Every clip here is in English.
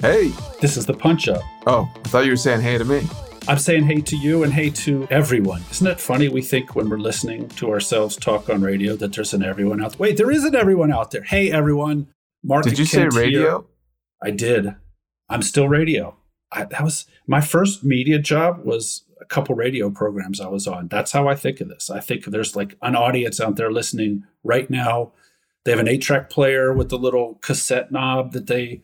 Hey. This is the punch up. Oh, I thought you were saying hey to me. I'm saying hey to you and hey to everyone. Isn't it funny? We think when we're listening to ourselves talk on radio that there's an everyone out there. Wait, there isn't everyone out there. Hey, everyone. Mark. Did you Kent say radio? Here. I did. I'm still radio. I, that was my first media job. Was a couple radio programs I was on. That's how I think of this. I think there's like an audience out there listening right now. They have an eight track player with the little cassette knob that they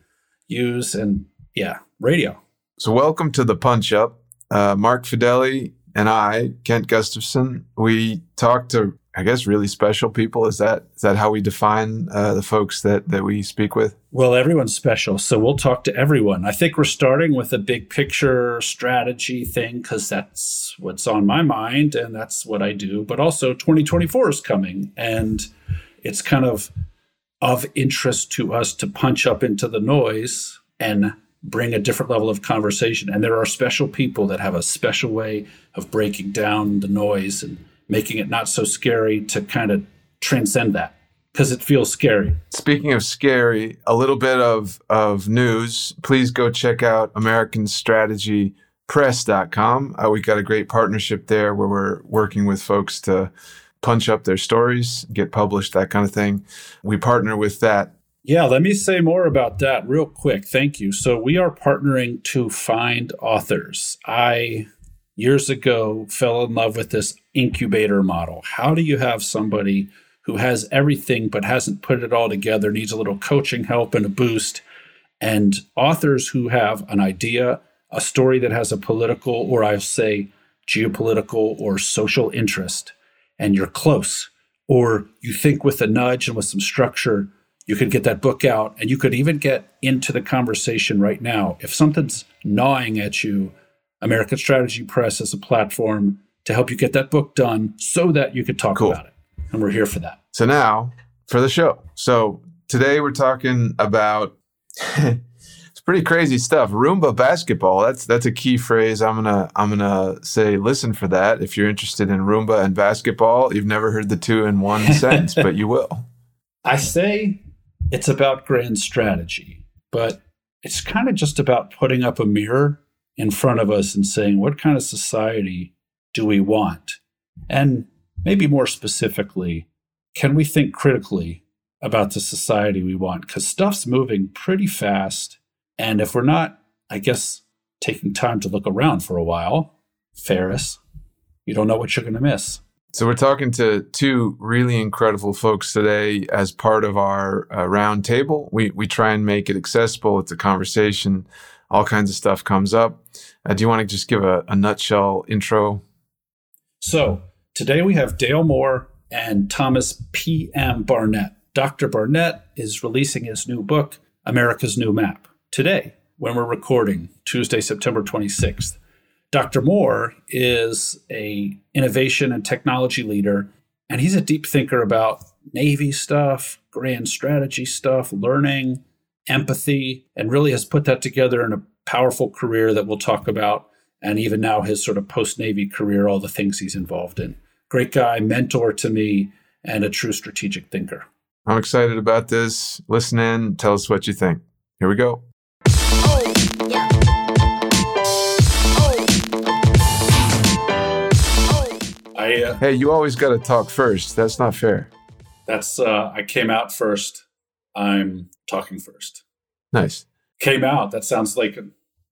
use, and yeah, radio. So welcome to the Punch Up uh, Mark Fideli and I, Kent Gustafson, we talk to, I guess, really special people. Is that is that how we define uh, the folks that that we speak with? Well, everyone's special, so we'll talk to everyone. I think we're starting with a big picture strategy thing because that's what's on my mind and that's what I do. But also, 2024 is coming, and it's kind of of interest to us to punch up into the noise and bring a different level of conversation. And there are special people that have a special way of breaking down the noise and making it not so scary to kind of transcend that because it feels scary. Speaking of scary, a little bit of, of news. Please go check out American Strategy press.com. Uh, we got a great partnership there where we're working with folks to punch up their stories, get published, that kind of thing. We partner with that yeah, let me say more about that real quick. Thank you. So, we are partnering to find authors. I years ago fell in love with this incubator model. How do you have somebody who has everything but hasn't put it all together, needs a little coaching help and a boost, and authors who have an idea, a story that has a political or I'll say geopolitical or social interest, and you're close, or you think with a nudge and with some structure you could get that book out and you could even get into the conversation right now. If something's gnawing at you, American Strategy Press is a platform to help you get that book done so that you could talk cool. about it. And we're here for that. So now for the show. So today we're talking about pretty crazy stuff. Roomba basketball. That's that's a key phrase. I'm gonna I'm gonna say listen for that. If you're interested in Roomba and basketball, you've never heard the two in one sentence, but you will. I say it's about grand strategy, but it's kind of just about putting up a mirror in front of us and saying, what kind of society do we want? And maybe more specifically, can we think critically about the society we want? Because stuff's moving pretty fast. And if we're not, I guess, taking time to look around for a while, Ferris, you don't know what you're going to miss. So we're talking to two really incredible folks today as part of our uh, round table. We we try and make it accessible. It's a conversation. All kinds of stuff comes up. Uh, do you want to just give a, a nutshell intro? So today we have Dale Moore and Thomas P. M. Barnett. Dr. Barnett is releasing his new book, America's New Map, today when we're recording, Tuesday, September 26th. Dr. Moore is a innovation and technology leader, and he's a deep thinker about Navy stuff, grand strategy stuff, learning, empathy, and really has put that together in a powerful career that we'll talk about. And even now, his sort of post Navy career, all the things he's involved in. Great guy, mentor to me, and a true strategic thinker. I'm excited about this. Listen in, tell us what you think. Here we go. I, uh, hey, you always got to talk first. That's not fair. That's uh, I came out first. I'm talking first. Nice. Came out. That sounds like a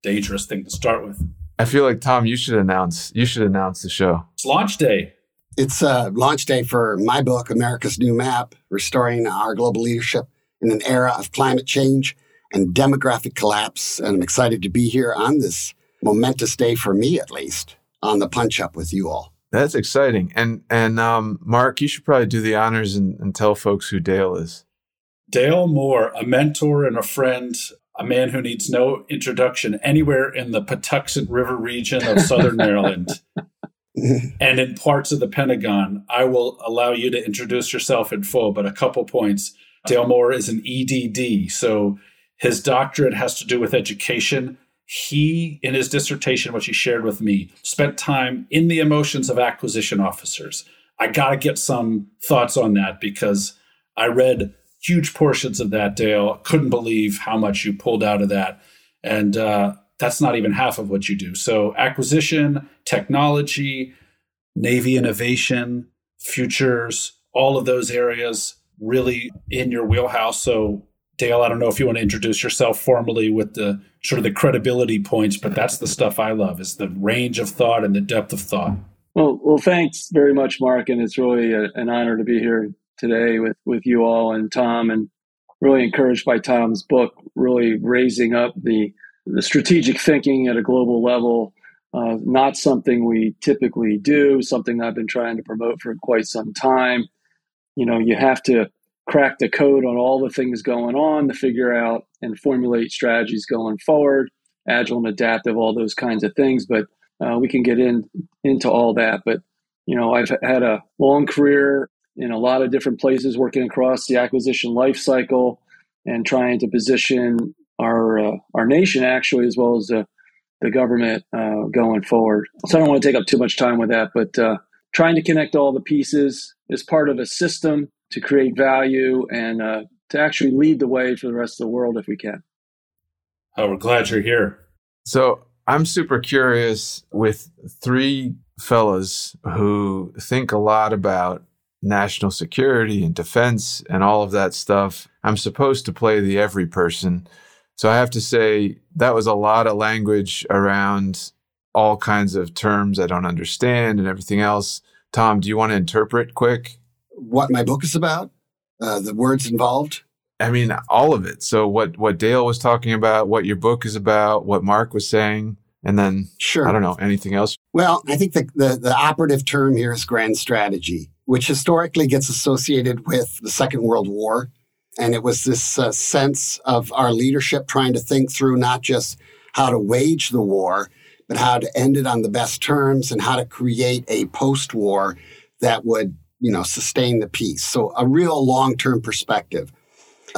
dangerous thing to start with. I feel like Tom, you should announce. You should announce the show. It's launch day. It's uh, launch day for my book, America's New Map: Restoring Our Global Leadership in an Era of Climate Change and Demographic Collapse. And I'm excited to be here on this momentous day for me, at least, on the punch up with you all. That's exciting. And and um, Mark, you should probably do the honors and, and tell folks who Dale is. Dale Moore, a mentor and a friend, a man who needs no introduction anywhere in the Patuxent River region of Southern Maryland and in parts of the Pentagon. I will allow you to introduce yourself in full, but a couple points. Dale Moore is an EDD, so his doctorate has to do with education he, in his dissertation, which he shared with me, spent time in the emotions of acquisition officers. I got to get some thoughts on that because I read huge portions of that, Dale. Couldn't believe how much you pulled out of that. And uh, that's not even half of what you do. So, acquisition, technology, Navy innovation, futures, all of those areas really in your wheelhouse. So, Dale, I don't know if you want to introduce yourself formally with the sort of the credibility points, but that's the stuff I love is the range of thought and the depth of thought. Well, well, thanks very much, Mark, and it's really a, an honor to be here today with with you all and Tom, and really encouraged by Tom's book, really raising up the the strategic thinking at a global level. Uh, not something we typically do. Something I've been trying to promote for quite some time. You know, you have to crack the code on all the things going on to figure out and formulate strategies going forward, agile and adaptive, all those kinds of things. But uh, we can get in into all that. But you know, I've had a long career in a lot of different places, working across the acquisition life cycle and trying to position our uh, our nation actually as well as the the government uh, going forward. So I don't want to take up too much time with that, but uh, trying to connect all the pieces is part of a system to create value and uh, to actually lead the way for the rest of the world if we can. Oh, we're glad you're here. So I'm super curious with three fellas who think a lot about national security and defense and all of that stuff. I'm supposed to play the every person. So I have to say that was a lot of language around all kinds of terms I don't understand and everything else. Tom, do you want to interpret quick? What my book is about? Uh, the words involved? I mean, all of it. So what what Dale was talking about, what your book is about, what Mark was saying, and then sure, I don't know anything else. Well, I think the, the, the operative term here is grand strategy, which historically gets associated with the Second World War, and it was this uh, sense of our leadership trying to think through not just how to wage the war, but how to end it on the best terms and how to create a post-war that would, you know, sustain the peace. So a real long-term perspective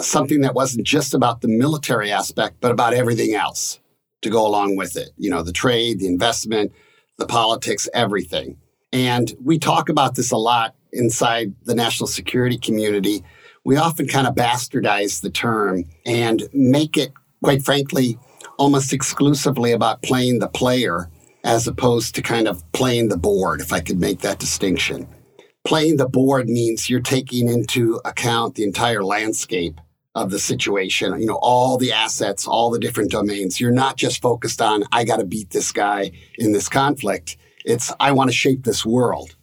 something that wasn't just about the military aspect, but about everything else to go along with it. You know, the trade, the investment, the politics, everything. And we talk about this a lot inside the national security community. We often kind of bastardize the term and make it, quite frankly, almost exclusively about playing the player as opposed to kind of playing the board, if I could make that distinction. Playing the board means you're taking into account the entire landscape of the situation, you know, all the assets, all the different domains. You're not just focused on, I got to beat this guy in this conflict. It's, I want to shape this world.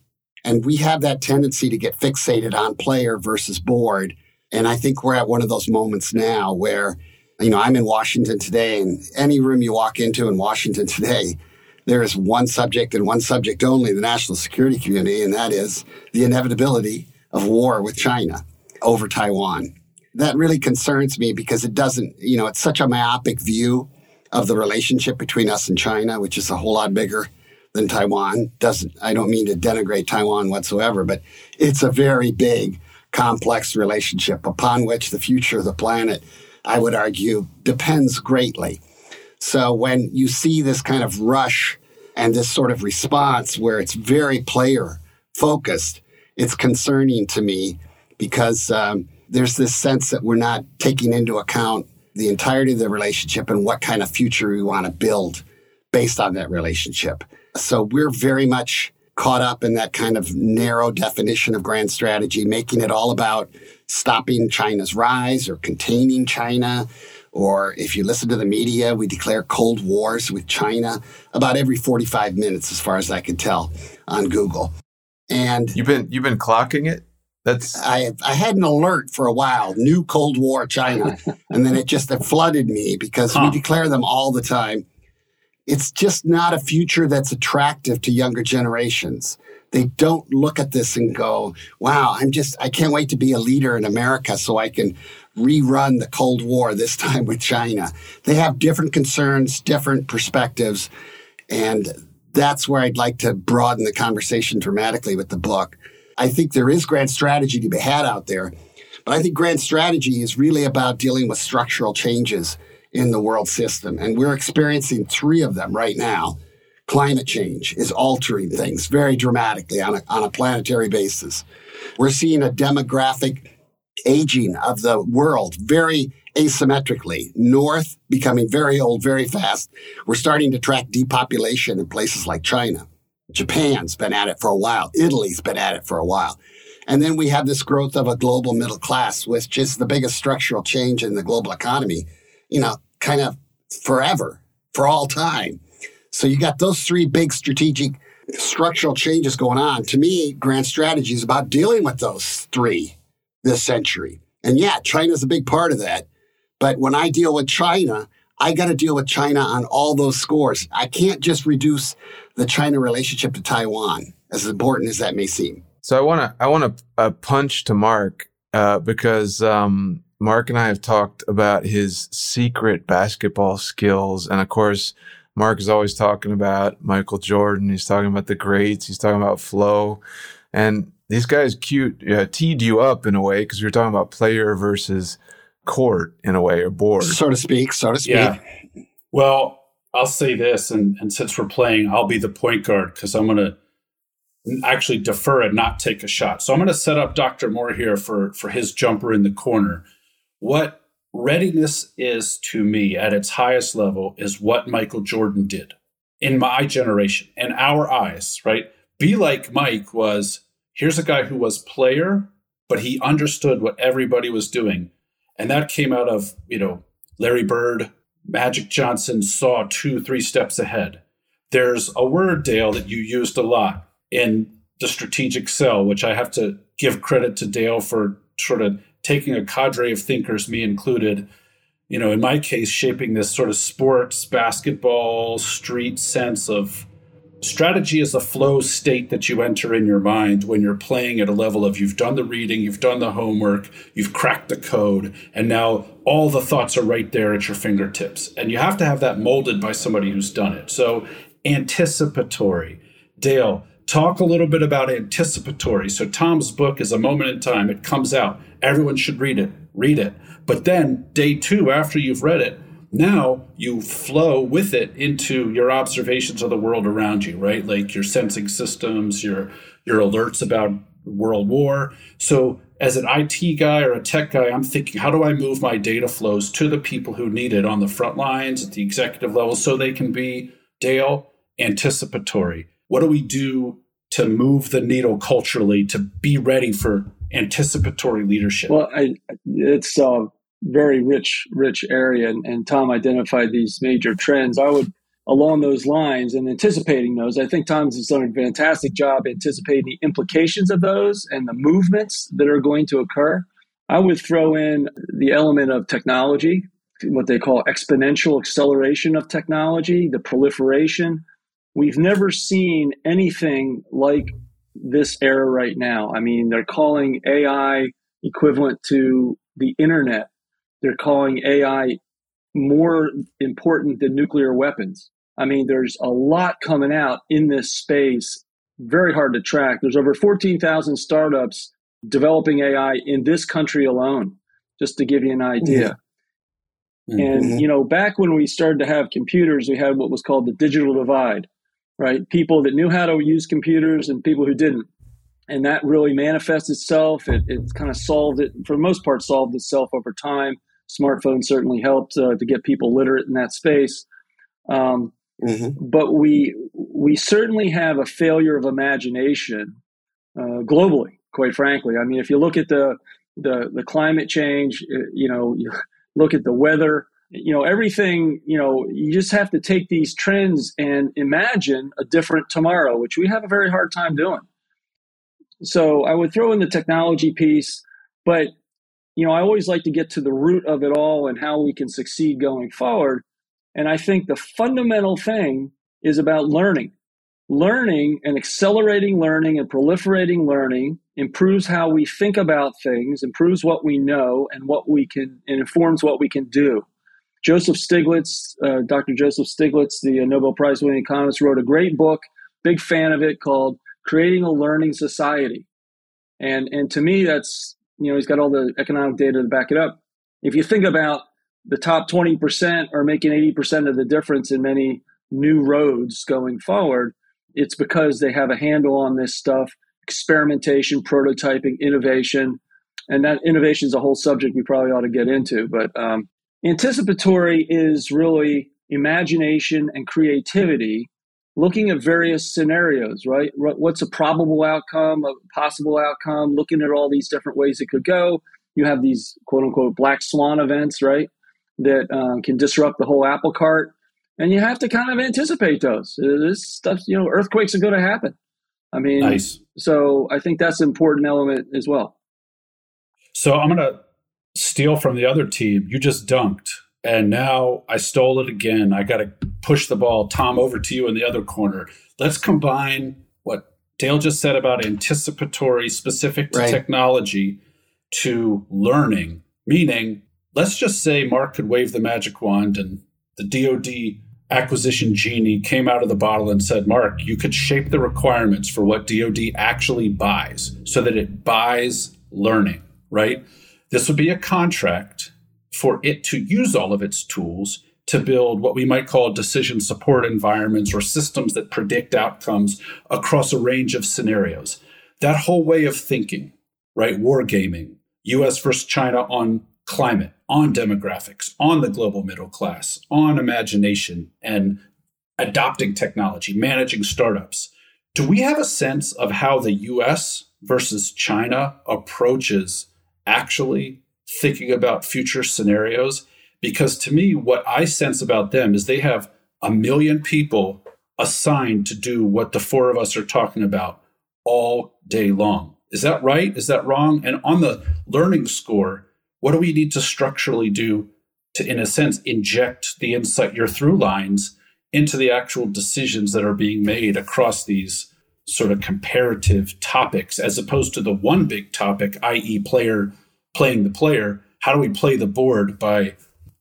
And we have that tendency to get fixated on player versus board. And I think we're at one of those moments now where, you know, I'm in Washington today, and any room you walk into in Washington today, there is one subject and one subject only, the national security community, and that is the inevitability of war with China over Taiwan that really concerns me because it doesn't, you know, it's such a myopic view of the relationship between us and China, which is a whole lot bigger than Taiwan. Doesn't I don't mean to denigrate Taiwan whatsoever, but it's a very big, complex relationship upon which the future of the planet, I would argue, depends greatly. So when you see this kind of rush and this sort of response where it's very player focused, it's concerning to me because um, there's this sense that we're not taking into account the entirety of the relationship and what kind of future we want to build based on that relationship. So we're very much caught up in that kind of narrow definition of grand strategy, making it all about stopping China's rise or containing China. Or if you listen to the media, we declare cold wars with China about every 45 minutes, as far as I can tell on Google. And you've been you've been clocking it. That's I I had an alert for a while, new Cold War China, and then it just it flooded me because huh. we declare them all the time. It's just not a future that's attractive to younger generations. They don't look at this and go, "Wow, I'm just I can't wait to be a leader in America so I can rerun the Cold War this time with China." They have different concerns, different perspectives, and that's where I'd like to broaden the conversation dramatically with the book I think there is grand strategy to be had out there. But I think grand strategy is really about dealing with structural changes in the world system. And we're experiencing three of them right now. Climate change is altering things very dramatically on a, on a planetary basis. We're seeing a demographic aging of the world very asymmetrically. North becoming very old very fast. We're starting to track depopulation in places like China. Japan's been at it for a while. Italy's been at it for a while. And then we have this growth of a global middle class, which is the biggest structural change in the global economy, you know, kind of forever, for all time. So you got those three big strategic structural changes going on. To me, grand strategy is about dealing with those three this century. And yeah, China's a big part of that. But when I deal with China, I got to deal with China on all those scores. I can't just reduce the China relationship to Taiwan, as important as that may seem. So I want to I want to uh, punch to Mark uh, because um, Mark and I have talked about his secret basketball skills, and of course, Mark is always talking about Michael Jordan. He's talking about the greats. He's talking about flow, and these guys cute uh, teed you up in a way because you're talking about player versus court in a way or board, so to speak. So to speak. Yeah. Well, I'll say this, and, and since we're playing, I'll be the point guard because I'm going to actually defer and not take a shot. So I'm going to set up Dr. Moore here for, for his jumper in the corner. What readiness is to me at its highest level is what Michael Jordan did in my generation and our eyes, right? Be like Mike was here's a guy who was player, but he understood what everybody was doing. And that came out of, you know, Larry Bird, Magic Johnson saw two, three steps ahead. There's a word, Dale, that you used a lot in the strategic cell, which I have to give credit to Dale for sort of taking a cadre of thinkers, me included, you know, in my case, shaping this sort of sports, basketball, street sense of strategy is a flow state that you enter in your mind when you're playing at a level of you've done the reading, you've done the homework, you've cracked the code, and now all the thoughts are right there at your fingertips. And you have to have that molded by somebody who's done it. So, anticipatory. Dale, talk a little bit about anticipatory. So, Tom's book is a moment in time, it comes out. Everyone should read it. Read it. But then, day two, after you've read it, now you flow with it into your observations of the world around you right like your sensing systems your your alerts about world war so as an IT guy or a tech guy, I'm thinking, how do I move my data flows to the people who need it on the front lines at the executive level so they can be, Dale, anticipatory? What do we do to move the needle culturally to be ready for anticipatory leadership? Well, I, it's uh, very rich, rich area, and, and Tom identified these major trends. I would, along those lines, and anticipating those. I think Tom's has done a fantastic job anticipating the implications of those and the movements that are going to occur. I would throw in the element of technology, what they call exponential acceleration of technology, the proliferation. We've never seen anything like this era right now. I mean, they're calling AI equivalent to the internet they're calling AI more important than nuclear weapons. I mean, there's a lot coming out in this space, very hard to track. There's over 14,000 startups developing AI in this country alone, just to give you an idea. Mm-hmm. And, you know, back when we started to have computers, we had what was called the digital divide, right? People that knew how to use computers and people who didn't. And that really manifests itself. It, it kind of solved it, for the most part, solved itself over time smartphones certainly helped uh, to get people literate in that space. Um, mm-hmm. But we we certainly have a failure of imagination uh, globally. Quite frankly, I mean, if you look at the the, the climate change, uh, you know, you look at the weather, you know, everything. You know, you just have to take these trends and imagine a different tomorrow, which we have a very hard time doing. So I would throw in the technology piece, but you know, I always like to get to the root of it all and how we can succeed going forward. And I think the fundamental thing is about learning. Learning and accelerating learning and proliferating learning improves how we think about things, improves what we know and what we can, and informs what we can do. Joseph Stiglitz, uh, Dr. Joseph Stiglitz, the uh, Nobel Prize winning economist, wrote a great book, big fan of it, called Creating a Learning Society. And, and to me, that's you know, he's got all the economic data to back it up. If you think about the top 20% are making 80% of the difference in many new roads going forward, it's because they have a handle on this stuff experimentation, prototyping, innovation. and that innovation is a whole subject we probably ought to get into. But um, anticipatory is really imagination and creativity looking at various scenarios, right? What's a probable outcome, a possible outcome, looking at all these different ways it could go. You have these quote unquote black swan events, right? That um, can disrupt the whole apple cart. And you have to kind of anticipate those. This stuff, you know, earthquakes are going to happen. I mean, nice. so I think that's an important element as well. So I'm going to steal from the other team. You just dunked and now I stole it again. I got to push the ball, Tom, over to you in the other corner. Let's combine what Dale just said about anticipatory, specific to right. technology, to learning. Meaning, let's just say Mark could wave the magic wand and the DoD acquisition genie came out of the bottle and said, Mark, you could shape the requirements for what DoD actually buys so that it buys learning, right? This would be a contract for it to use all of its tools to build what we might call decision support environments or systems that predict outcomes across a range of scenarios. That whole way of thinking, right? Wargaming, US versus China on climate, on demographics, on the global middle class, on imagination and adopting technology, managing startups. Do we have a sense of how the US versus China approaches actually thinking about future scenarios because to me what i sense about them is they have a million people assigned to do what the four of us are talking about all day long. Is that right? Is that wrong? And on the learning score what do we need to structurally do to in a sense inject the insight your through lines into the actual decisions that are being made across these sort of comparative topics as opposed to the one big topic i.e player playing the player. How do we play the board by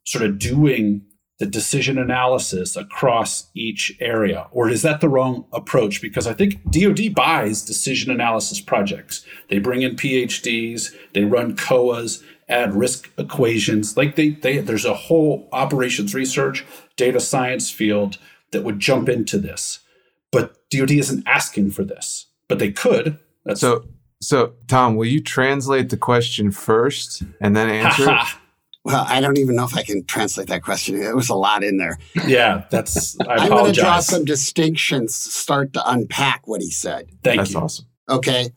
sort of doing the decision analysis across each area? Or is that the wrong approach? Because I think DoD buys decision analysis projects. They bring in PhDs, they run COAs, add risk equations. Like they, they there's a whole operations research, data science field that would jump into this. But DoD isn't asking for this, but they could. That's so so, Tom, will you translate the question first and then answer it? Well, I don't even know if I can translate that question. It was a lot in there. Yeah, that's. I am going to draw some distinctions, start to unpack what he said. Thank that's you. awesome. Okay.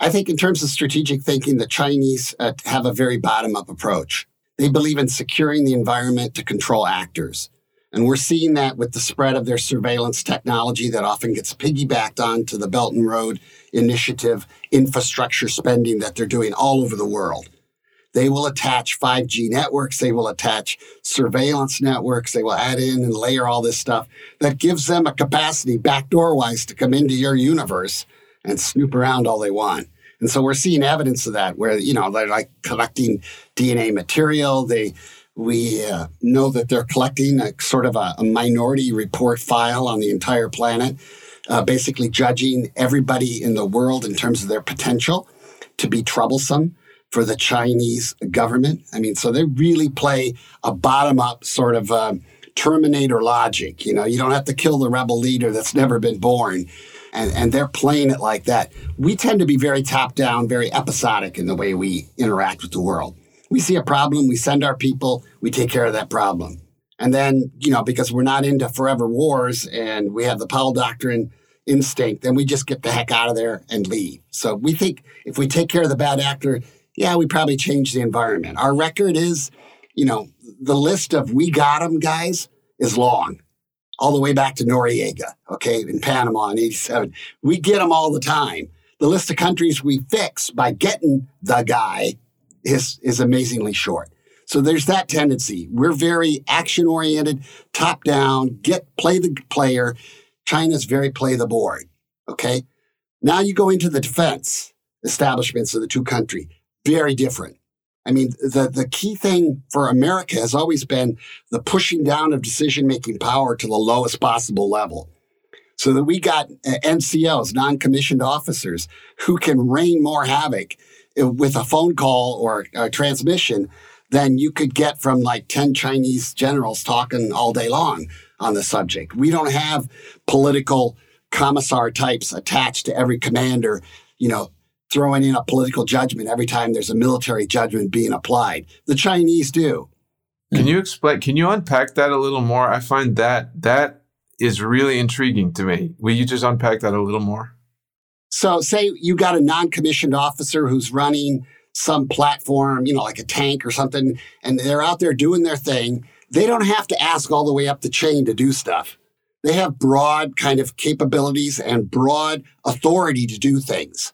I think in terms of strategic thinking, the Chinese uh, have a very bottom up approach. They believe in securing the environment to control actors. And we're seeing that with the spread of their surveillance technology that often gets piggybacked onto the Belt and Road Initiative infrastructure spending that they're doing all over the world. They will attach 5G networks, they will attach surveillance networks, they will add in and layer all this stuff that gives them a capacity, backdoor wise, to come into your universe and snoop around all they want. And so we're seeing evidence of that where, you know, they're like collecting DNA material. They, we uh, know that they're collecting a sort of a, a, minority report file on the entire planet, uh, basically judging everybody in the world in terms of their potential to be troublesome for the Chinese government. I mean, so they really play a bottom up sort of uh, Terminator logic. You know, you don't have to kill the rebel leader that's never been born. And, and they're playing it like that. We tend to be very top down, very episodic in the way we interact with the world we see a problem, we send our people, we take care of that problem. And then, you know, because we're not into forever wars and we have the Powell Doctrine instinct, then we just get the heck out of there and leave. So we think if we take care of the bad actor, yeah, we probably change the environment. Our record is, you know, the list of we got them guys is long, all the way back to Noriega, okay, in Panama in 87. We get them all the time. The list of countries we fix by getting the guy is, is amazingly short. So there's that tendency. We're very action oriented, top down, get play the player. China's very play the board. Okay. Now you go into the defense establishments of the two country. Very different. I mean, the, the key thing for America has always been the pushing down of decision making power to the lowest possible level. So that we got uh, NCOs, non commissioned officers, who can rain more havoc with a phone call or a transmission than you could get from like 10 Chinese generals talking all day long on the subject. We don't have political commissar types attached to every commander, you know, throwing in a political judgment every time there's a military judgment being applied. The Chinese do. Can you explain? Can you unpack that a little more? I find that that is really intriguing to me. Will you just unpack that a little more? So, say you got a non commissioned officer who's running some platform, you know, like a tank or something, and they're out there doing their thing. They don't have to ask all the way up the chain to do stuff. They have broad kind of capabilities and broad authority to do things.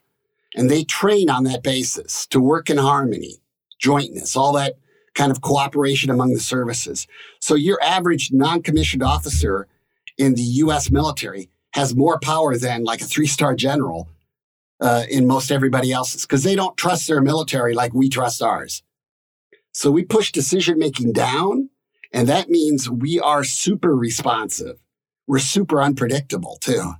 And they train on that basis to work in harmony, jointness, all that kind of cooperation among the services. So your average non commissioned officer in the US military has more power than like a three star general uh, in most everybody else's because they don't trust their military like we trust ours. So we push decision making down, and that means we are super responsive. We're super unpredictable too.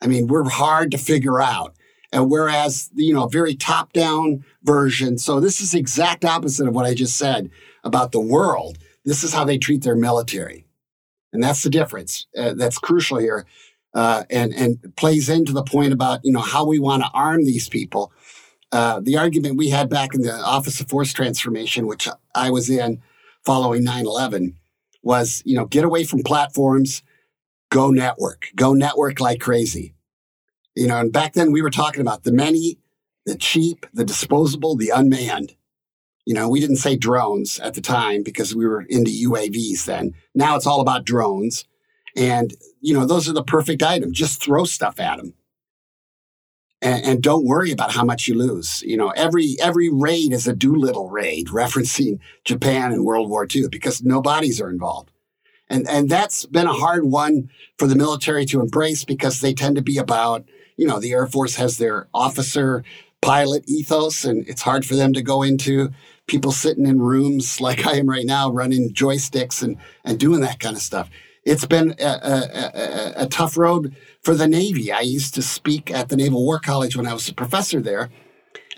I mean, we're hard to figure out. And whereas, you know, very top down version. So this is the exact opposite of what I just said about the world. This is how they treat their military. And that's the difference. Uh, that's crucial here. Uh, and, and plays into the point about, you know, how we want to arm these people. Uh, the argument we had back in the Office of Force Transformation, which I was in following 9 11, was, you know, get away from platforms, go network, go network like crazy. You know, and back then we were talking about the many, the cheap, the disposable, the unmanned. You know, we didn't say drones at the time because we were into UAVs then. Now it's all about drones. And, you know, those are the perfect item. Just throw stuff at them. And, and, don't worry about how much you lose. You know, every every raid is a Doolittle raid, referencing Japan in World War II, because no bodies are involved. And and that's been a hard one for the military to embrace because they tend to be about you know, the Air Force has their officer pilot ethos, and it's hard for them to go into people sitting in rooms like I am right now, running joysticks and, and doing that kind of stuff. It's been a, a, a, a tough road for the Navy. I used to speak at the Naval War College when I was a professor there.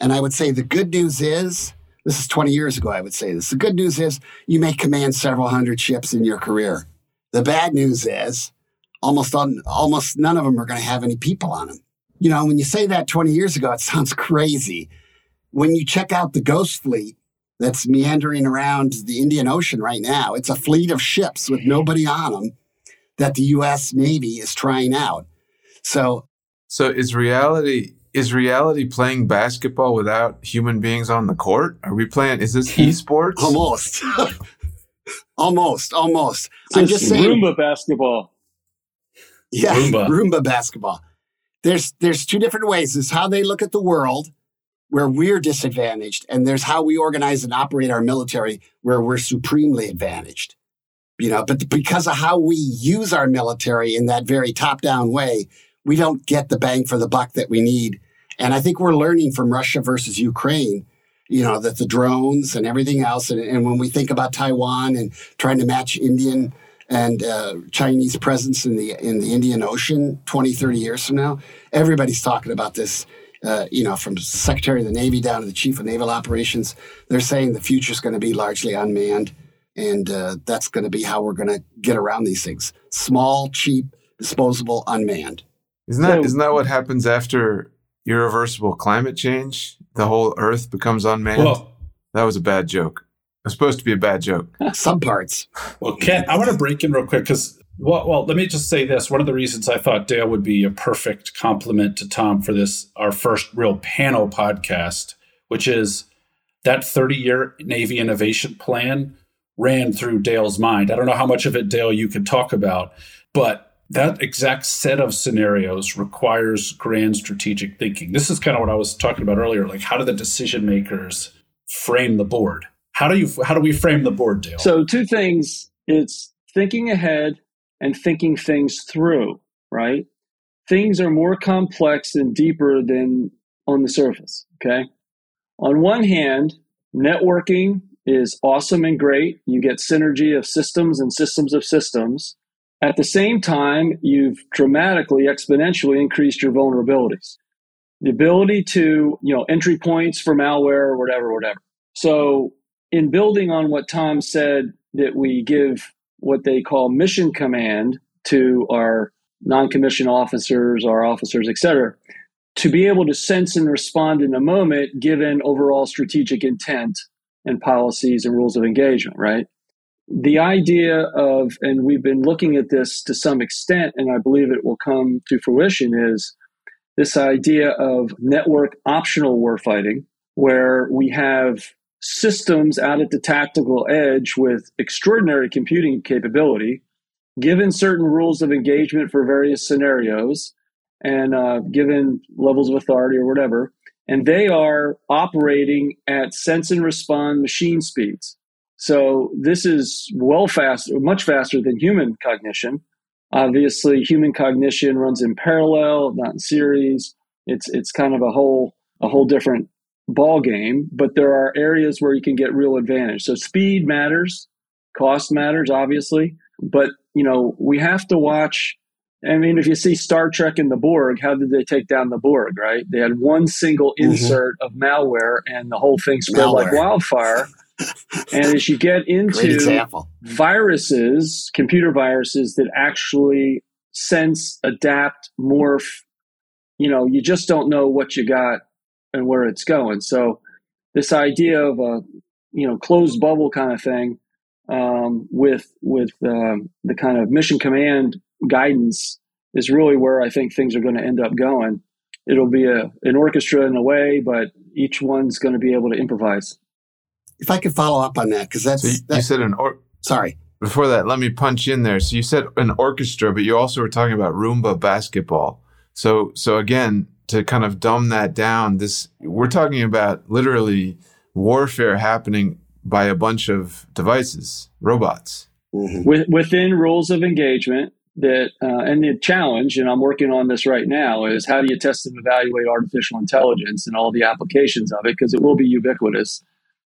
And I would say the good news is, this is 20 years ago, I would say this. The good news is you may command several hundred ships in your career. The bad news is almost on, almost none of them are going to have any people on them. You know, when you say that 20 years ago, it sounds crazy. When you check out the Ghost Fleet that's meandering around the Indian Ocean right now, it's a fleet of ships with mm-hmm. nobody on them that the U.S. Navy is trying out. So, so is reality is reality playing basketball without human beings on the court? Are we playing? Is this esports? almost, almost, almost. So I'm just saying, Roomba basketball. Yeah, Roomba. Roomba basketball there's there's two different ways. There's how they look at the world, where we're disadvantaged, and there's how we organize and operate our military, where we're supremely advantaged. You know, but because of how we use our military in that very top-down way, we don't get the bang for the buck that we need. And I think we're learning from Russia versus Ukraine you know, that the drones and everything else. And, and, when we think about Taiwan and trying to match Indian and uh, Chinese presence in the in the Indian Ocean 20, 30 years from now. Everybody's talking about this. Uh, you know, from Secretary of the Navy down to the Chief of Naval Operations, they're saying the future is going to be largely unmanned, and uh, that's going to be how we're going to get around these things: small, cheap, disposable, unmanned. Isn't that so, isn't that what happens after irreversible climate change? The whole Earth becomes unmanned. Well, that was a bad joke. It's supposed to be a bad joke. Some parts. Well, Ken, I want to break in real quick because, well, well, let me just say this. One of the reasons I thought Dale would be a perfect complement to Tom for this, our first real panel podcast, which is that 30 year Navy innovation plan ran through Dale's mind. I don't know how much of it, Dale, you could talk about, but that exact set of scenarios requires grand strategic thinking. This is kind of what I was talking about earlier. Like, how do the decision makers frame the board? How do you how do we frame the board, Dale? So two things: it's thinking ahead and thinking things through. Right? Things are more complex and deeper than on the surface. Okay. On one hand, networking is awesome and great. You get synergy of systems and systems of systems. At the same time, you've dramatically, exponentially increased your vulnerabilities. The ability to, you know, entry points for malware or whatever, whatever. So in building on what Tom said, that we give what they call mission command to our non-commissioned officers, our officers, etc. to be able to sense and respond in a moment given overall strategic intent and policies and rules of engagement, right? The idea of, and we've been looking at this to some extent, and I believe it will come to fruition, is this idea of network optional warfighting, where we have systems out at the tactical edge with extraordinary computing capability, given certain rules of engagement for various scenarios, and uh, given levels of authority or whatever, and they are operating at sense and respond machine speeds. So this is well fast, much faster than human cognition. Obviously, human cognition runs in parallel, not in series. It's it's kind of a whole a whole different ball game. But there are areas where you can get real advantage. So speed matters, cost matters, obviously. But you know we have to watch I mean, if you see Star Trek and the Borg, how did they take down the Borg, right? They had one single mm-hmm. insert mm-hmm. of malware and the whole thing spread malware. like wildfire. and as you get into viruses, computer viruses that actually sense, adapt, morph, you know, you just don't know what you got and where it's going. So this idea of a, you know, closed bubble kind of thing um, with with um, the kind of mission command guidance is really where I think things are going to end up going. It'll be a an orchestra in a way, but each one's going to be able to improvise. If I could follow up on that, because that's so you, that, you said an or sorry. Before that, let me punch in there. So you said an orchestra, but you also were talking about Roomba basketball. So so again, to kind of dumb that down, this we're talking about literally warfare happening by a bunch of devices, robots. Mm-hmm. With, within rules of engagement, that uh, and the challenge and i'm working on this right now is how do you test and evaluate artificial intelligence and all the applications of it because it will be ubiquitous.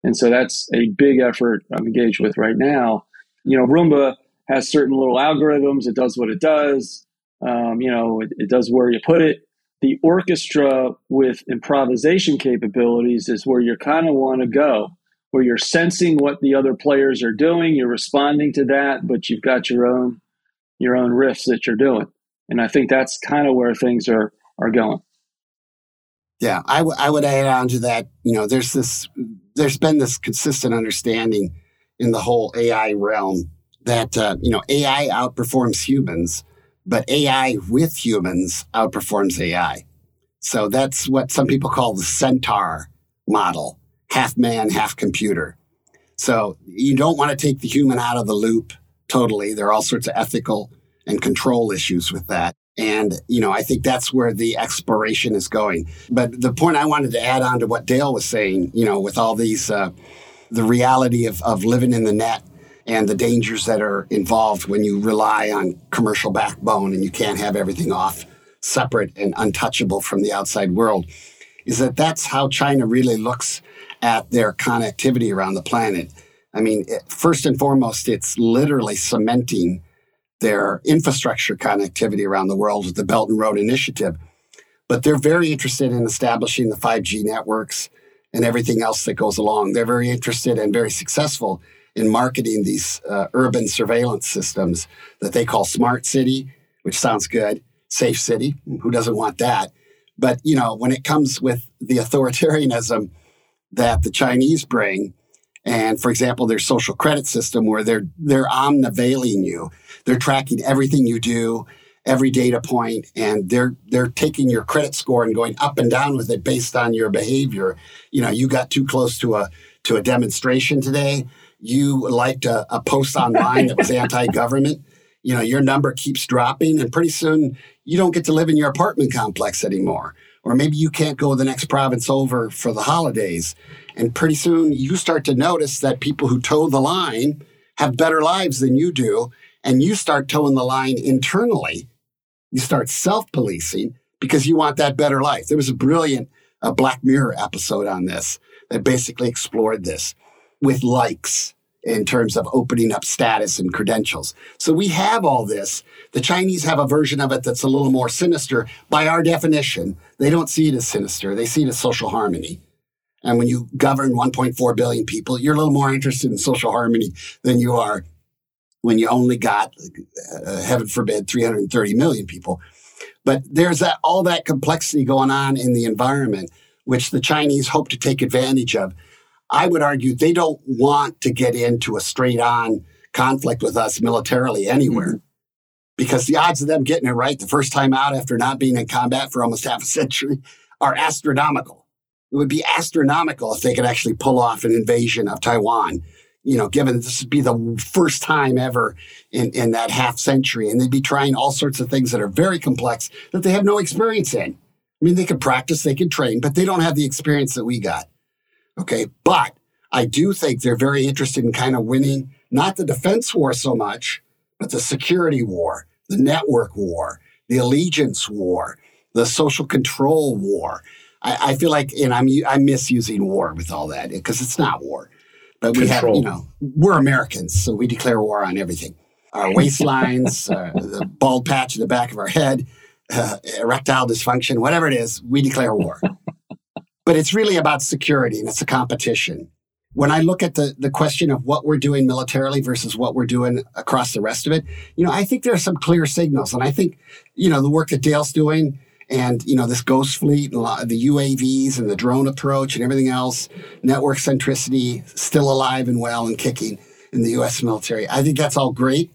And so that's a big effort i'm engaged with right now. You know roomba has certain little algorithms. It does what it does. Um, you know it, it does where you put it the orchestra with improvisation capabilities is where you kind of want to go where you're sensing what the other players are doing you're responding to that but you've got your own your own riffs that you're doing. And I think that's kind of where things are are going. Yeah, I, w- I would add on to that. You know, there's this, there's been this consistent understanding in the whole AI realm that uh, you know AI outperforms humans, but AI with humans outperforms AI. So that's what some people call the centaur model: half man, half computer. So you don't want to take the human out of the loop totally. There are all sorts of ethical and control issues with that. And, you know, I think that's where the exploration is going. But the point I wanted to add on to what Dale was saying, you know, with all these, uh, the reality of, of living in the net and the dangers that are involved when you rely on commercial backbone and you can't have everything off separate and untouchable from the outside world, is that that's how China really looks at their connectivity around the planet I mean, first and foremost, it's literally cementing their infrastructure connectivity around the world with the Belt and Road Initiative. But they're very interested in establishing the 5G networks and everything else that goes along. They're very interested and very successful in marketing these uh, urban surveillance systems that they call smart city, which sounds good, safe city. Who doesn't want that? But you know, when it comes with the authoritarianism that the Chinese bring, and for example, their social credit system where they're they're omnivailing you. They're tracking everything you do, every data point, and they're they're taking your credit score and going up and down with it based on your behavior. You know, you got too close to a to a demonstration today. You liked a, a post online that was anti-government. You know, your number keeps dropping, and pretty soon you don't get to live in your apartment complex anymore. Or maybe you can't go the next province over for the holidays and pretty soon you start to notice that people who toe the line have better lives than you do. And you start toeing the line internally. You start self policing because you want that better life. There was a brilliant Black Mirror episode on this that basically explored this with likes in terms of opening up status and credentials. So we have all this. The Chinese have a version of it that's a little more sinister. By our definition, they don't see it as sinister, they see it as social harmony. And when you govern 1.4 billion people, you're a little more interested in social harmony than you are when you only got, uh, heaven forbid, 330 million people. But there's that, all that complexity going on in the environment, which the Chinese hope to take advantage of. I would argue they don't want to get into a straight on conflict with us militarily anywhere. Mm-hmm. Because the odds of them getting it right the first time out after not being in combat for almost half a century are astronomical. It would be astronomical if they could actually pull off an invasion of Taiwan you know, given this would be the first time ever in, in that half century. And they'd be trying all sorts of things that are very complex that they have no experience in. I mean, they could practice, they could train, but they don't have the experience that we got. Okay. But I do think they're very interested in kind of winning not the defense war so much, but the security war, the network war, the allegiance war, the social control war. I, I feel like, and I'm I'm misusing war with all that because it's not war. But we Control. have, you know, we're Americans, so we declare war on everything. Our waistlines, uh, the bald patch in the back of our head, uh, erectile dysfunction, whatever it is, we declare war. But it's really about security and it's a competition. When I look at the, the question of what we're doing militarily versus what we're doing across the rest of it, you know, I think there are some clear signals. And I think, you know, the work that Dale's doing, and, you know, this ghost fleet, and the UAVs and the drone approach and everything else, network centricity still alive and well and kicking in the US military. I think that's all great.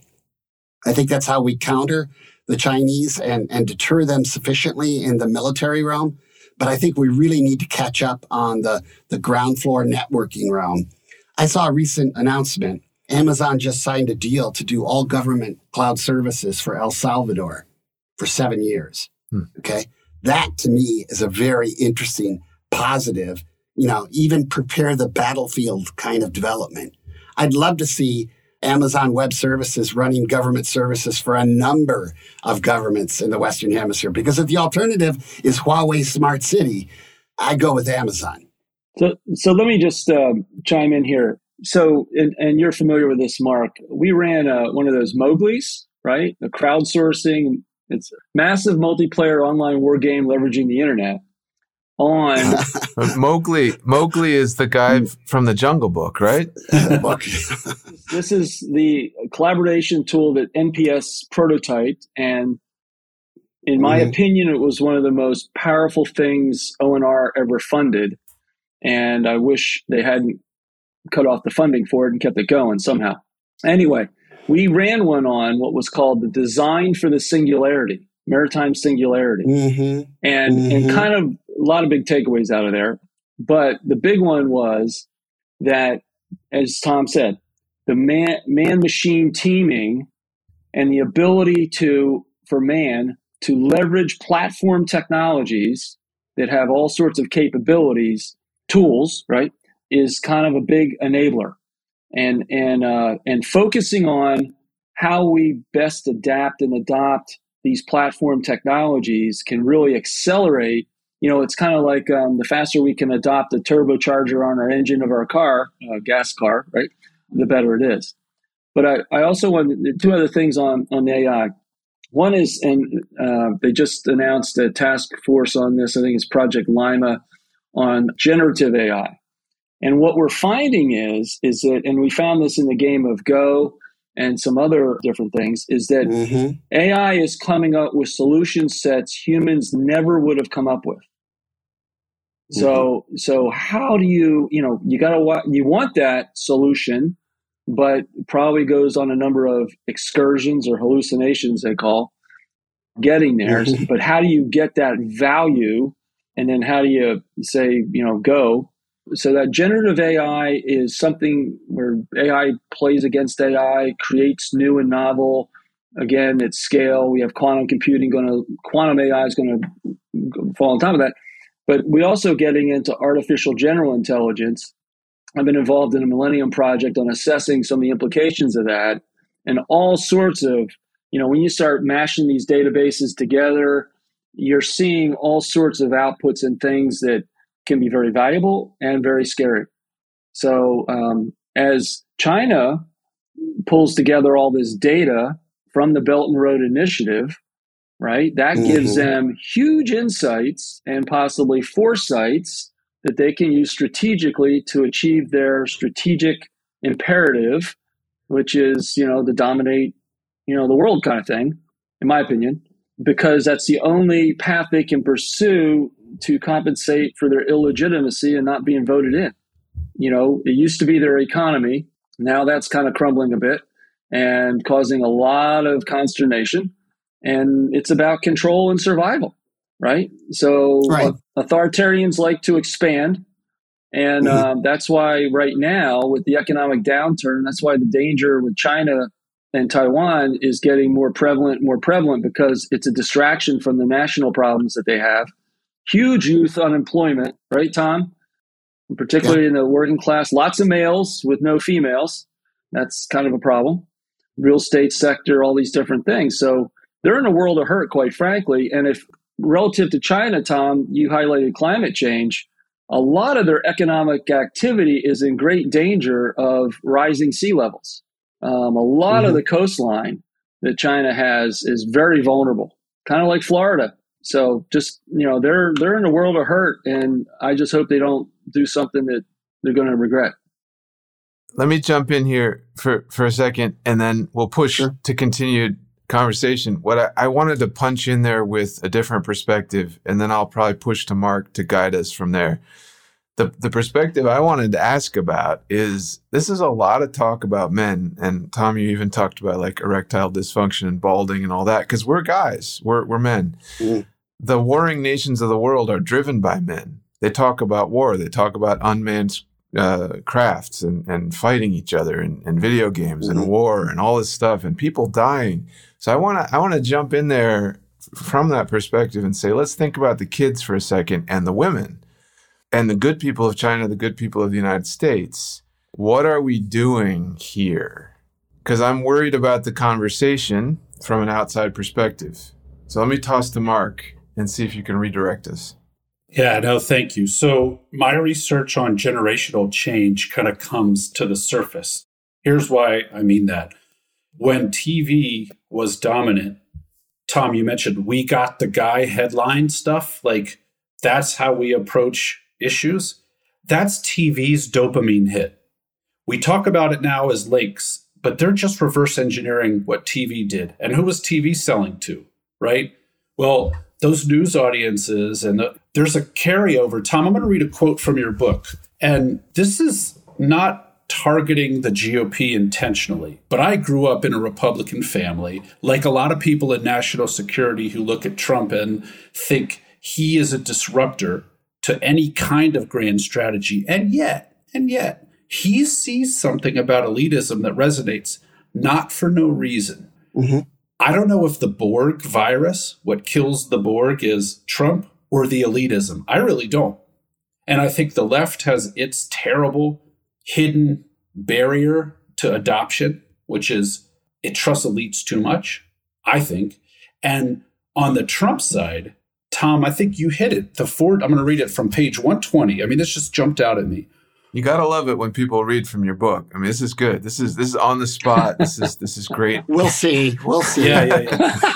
I think that's how we counter the Chinese and, and deter them sufficiently in the military realm. But I think we really need to catch up on the, the ground floor networking realm. I saw a recent announcement. Amazon just signed a deal to do all government cloud services for El Salvador for seven years. Hmm. Okay. That to me is a very interesting, positive, you know, even prepare the battlefield kind of development. I'd love to see Amazon Web Services running government services for a number of governments in the Western Hemisphere. Because if the alternative is Huawei Smart City, I go with Amazon. So, so let me just uh, chime in here. So, and, and, you're familiar with this, Mark. We ran uh, one of those MMOWGLI's, right? The crowdsourcing it's massive multiplayer online war game leveraging the internet. On Mowgli, Mowgli is the guy from the Jungle Book, right? this is the collaboration tool that NPS prototyped, and in my mm-hmm. opinion, it was one of the most powerful things ONR ever funded. And I wish they hadn't cut off the funding for it and kept it going somehow. Anyway, we ran one on what was called the design for the singularity, maritime singularity, mm-hmm. and mm-hmm. and kind of a lot of big takeaways out of there. But the big one was that, as Tom said, the man man machine teaming and the ability to for man to leverage platform technologies that have all sorts of capabilities, tools, right, is kind of a big enabler and and uh, and focusing on how we best adapt and adopt these platform technologies can really accelerate. You know, it's kind of like um, the faster we can adopt a turbocharger on our engine of our car, uh, gas car, right? The better it is. But I, I also want two other things on on AI. One is, and uh, they just announced a task force on this. I think it's Project Lima on generative AI. And what we're finding is, is that, and we found this in the game of Go and some other different things, is that mm-hmm. AI is coming up with solution sets humans never would have come up with. So, mm-hmm. so how do you, you know, you gotta, you want that solution, but probably goes on a number of excursions or hallucinations they call getting there. Mm-hmm. But how do you get that value? And then how do you say, you know, go so that generative AI is something where AI plays against AI, creates new and novel. Again, at scale, we have quantum computing going to quantum AI is going to fall on top of that. But we're also getting into artificial general intelligence. I've been involved in a Millennium project on assessing some of the implications of that, and all sorts of you know when you start mashing these databases together, you're seeing all sorts of outputs and things that can be very valuable and very scary. So, um, as China pulls together all this data from the Belt and Road Initiative, right, that mm-hmm. gives them huge insights and possibly foresights that they can use strategically to achieve their strategic imperative, which is, you know, to dominate, you know, the world kind of thing, in my opinion. because that's the only path they can pursue to compensate for their illegitimacy and not being voted in. You know, it used to be their economy. Now that's kind of crumbling a bit and causing a lot of consternation. And it's about control and survival, right? So right. authoritarians like to expand. And mm-hmm. um, that's why, right now, with the economic downturn, that's why the danger with China and Taiwan is getting more prevalent, more prevalent because it's a distraction from the national problems that they have. Huge youth unemployment, right, Tom? Particularly yeah. in the working class, lots of males with no females. That's kind of a problem. Real estate sector, all these different things. So they're in a world of hurt, quite frankly. And if relative to China, Tom, you highlighted climate change, a lot of their economic activity is in great danger of rising sea levels. Um, a lot mm-hmm. of the coastline that China has is very vulnerable, kind of like Florida. So just you know, they're they're in a world of hurt, and I just hope they don't do something that they're going to regret. Let me jump in here for for a second, and then we'll push sure. to continued conversation. What I, I wanted to punch in there with a different perspective, and then I'll probably push to Mark to guide us from there the the perspective I wanted to ask about is this is a lot of talk about men, and Tom, you even talked about like erectile dysfunction and balding and all that because we're guys, we're we're men. Mm. The warring nations of the world are driven by men. They talk about war. They talk about unmanned uh, crafts and, and fighting each other and, and video games mm-hmm. and war and all this stuff and people dying. So I want to I want to jump in there from that perspective and say let's think about the kids for a second and the women and the good people of China, the good people of the United States. What are we doing here? Because I'm worried about the conversation from an outside perspective. So let me toss to Mark and see if you can redirect us. Yeah, no, thank you. So, my research on generational change kind of comes to the surface. Here's why I mean that. When TV was dominant, Tom, you mentioned we got the guy headline stuff. Like, that's how we approach issues, that's TV's dopamine hit. We talk about it now as links, but they're just reverse engineering what TV did. And who was TV selling to, right? Well, those news audiences, and the, there's a carryover. Tom, I'm going to read a quote from your book. And this is not targeting the GOP intentionally, but I grew up in a Republican family, like a lot of people in national security who look at Trump and think he is a disruptor to any kind of grand strategy. And yet, and yet, he sees something about elitism that resonates, not for no reason. Mm-hmm. I don't know if the Borg virus, what kills the Borg, is Trump or the elitism. I really don't. And I think the left has its terrible hidden barrier to adoption, which is it trusts elites too much, I think. And on the Trump side, Tom, I think you hit it. The Ford, I'm going to read it from page 120. I mean, this just jumped out at me. You gotta love it when people read from your book. I mean, this is good. This is this is on the spot. This is this is great. We'll see. We'll see. Yeah, yeah,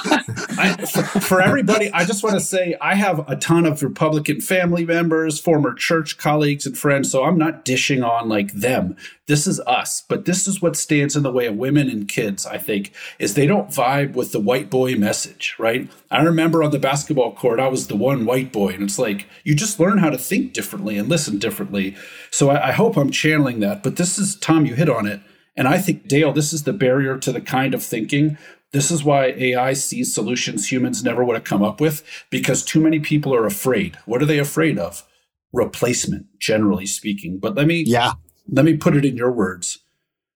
yeah. I, for, everybody, I just want to say I have a ton of Republican family members, former church colleagues, and friends. So I'm not dishing on like them. This is us. But this is what stands in the way of women and kids. I think is they don't vibe with the white boy message. Right. I remember on the basketball court, I was the one white boy, and it's like you just learn how to think differently and listen differently. So I, I hope I'm channeling that. But this is Tom. You hit on it. And I think, Dale, this is the barrier to the kind of thinking this is why AI sees solutions humans never would have come up with because too many people are afraid. What are they afraid of? Replacement, generally speaking. But let me yeah. let me put it in your words.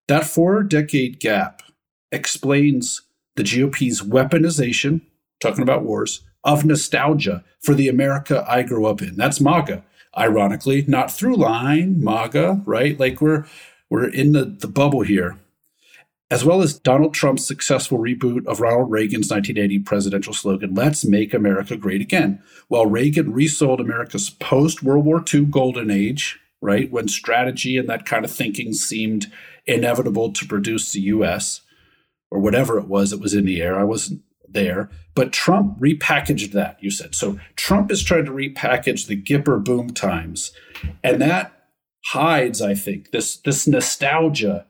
That four decade gap explains the GOP's weaponization, talking about wars, of nostalgia for the America I grew up in. That's MAGA. Ironically, not through line, MAGA, right? Like we're we're in the, the bubble here as well as Donald Trump's successful reboot of Ronald Reagan's 1980 presidential slogan, Let's Make America Great Again. While Reagan resold America's post World War II golden age, right, when strategy and that kind of thinking seemed inevitable to produce the US, or whatever it was that was in the air. I wasn't there. But Trump repackaged that, you said. So Trump is trying to repackage the Gipper boom times. And that hides, I think, this, this nostalgia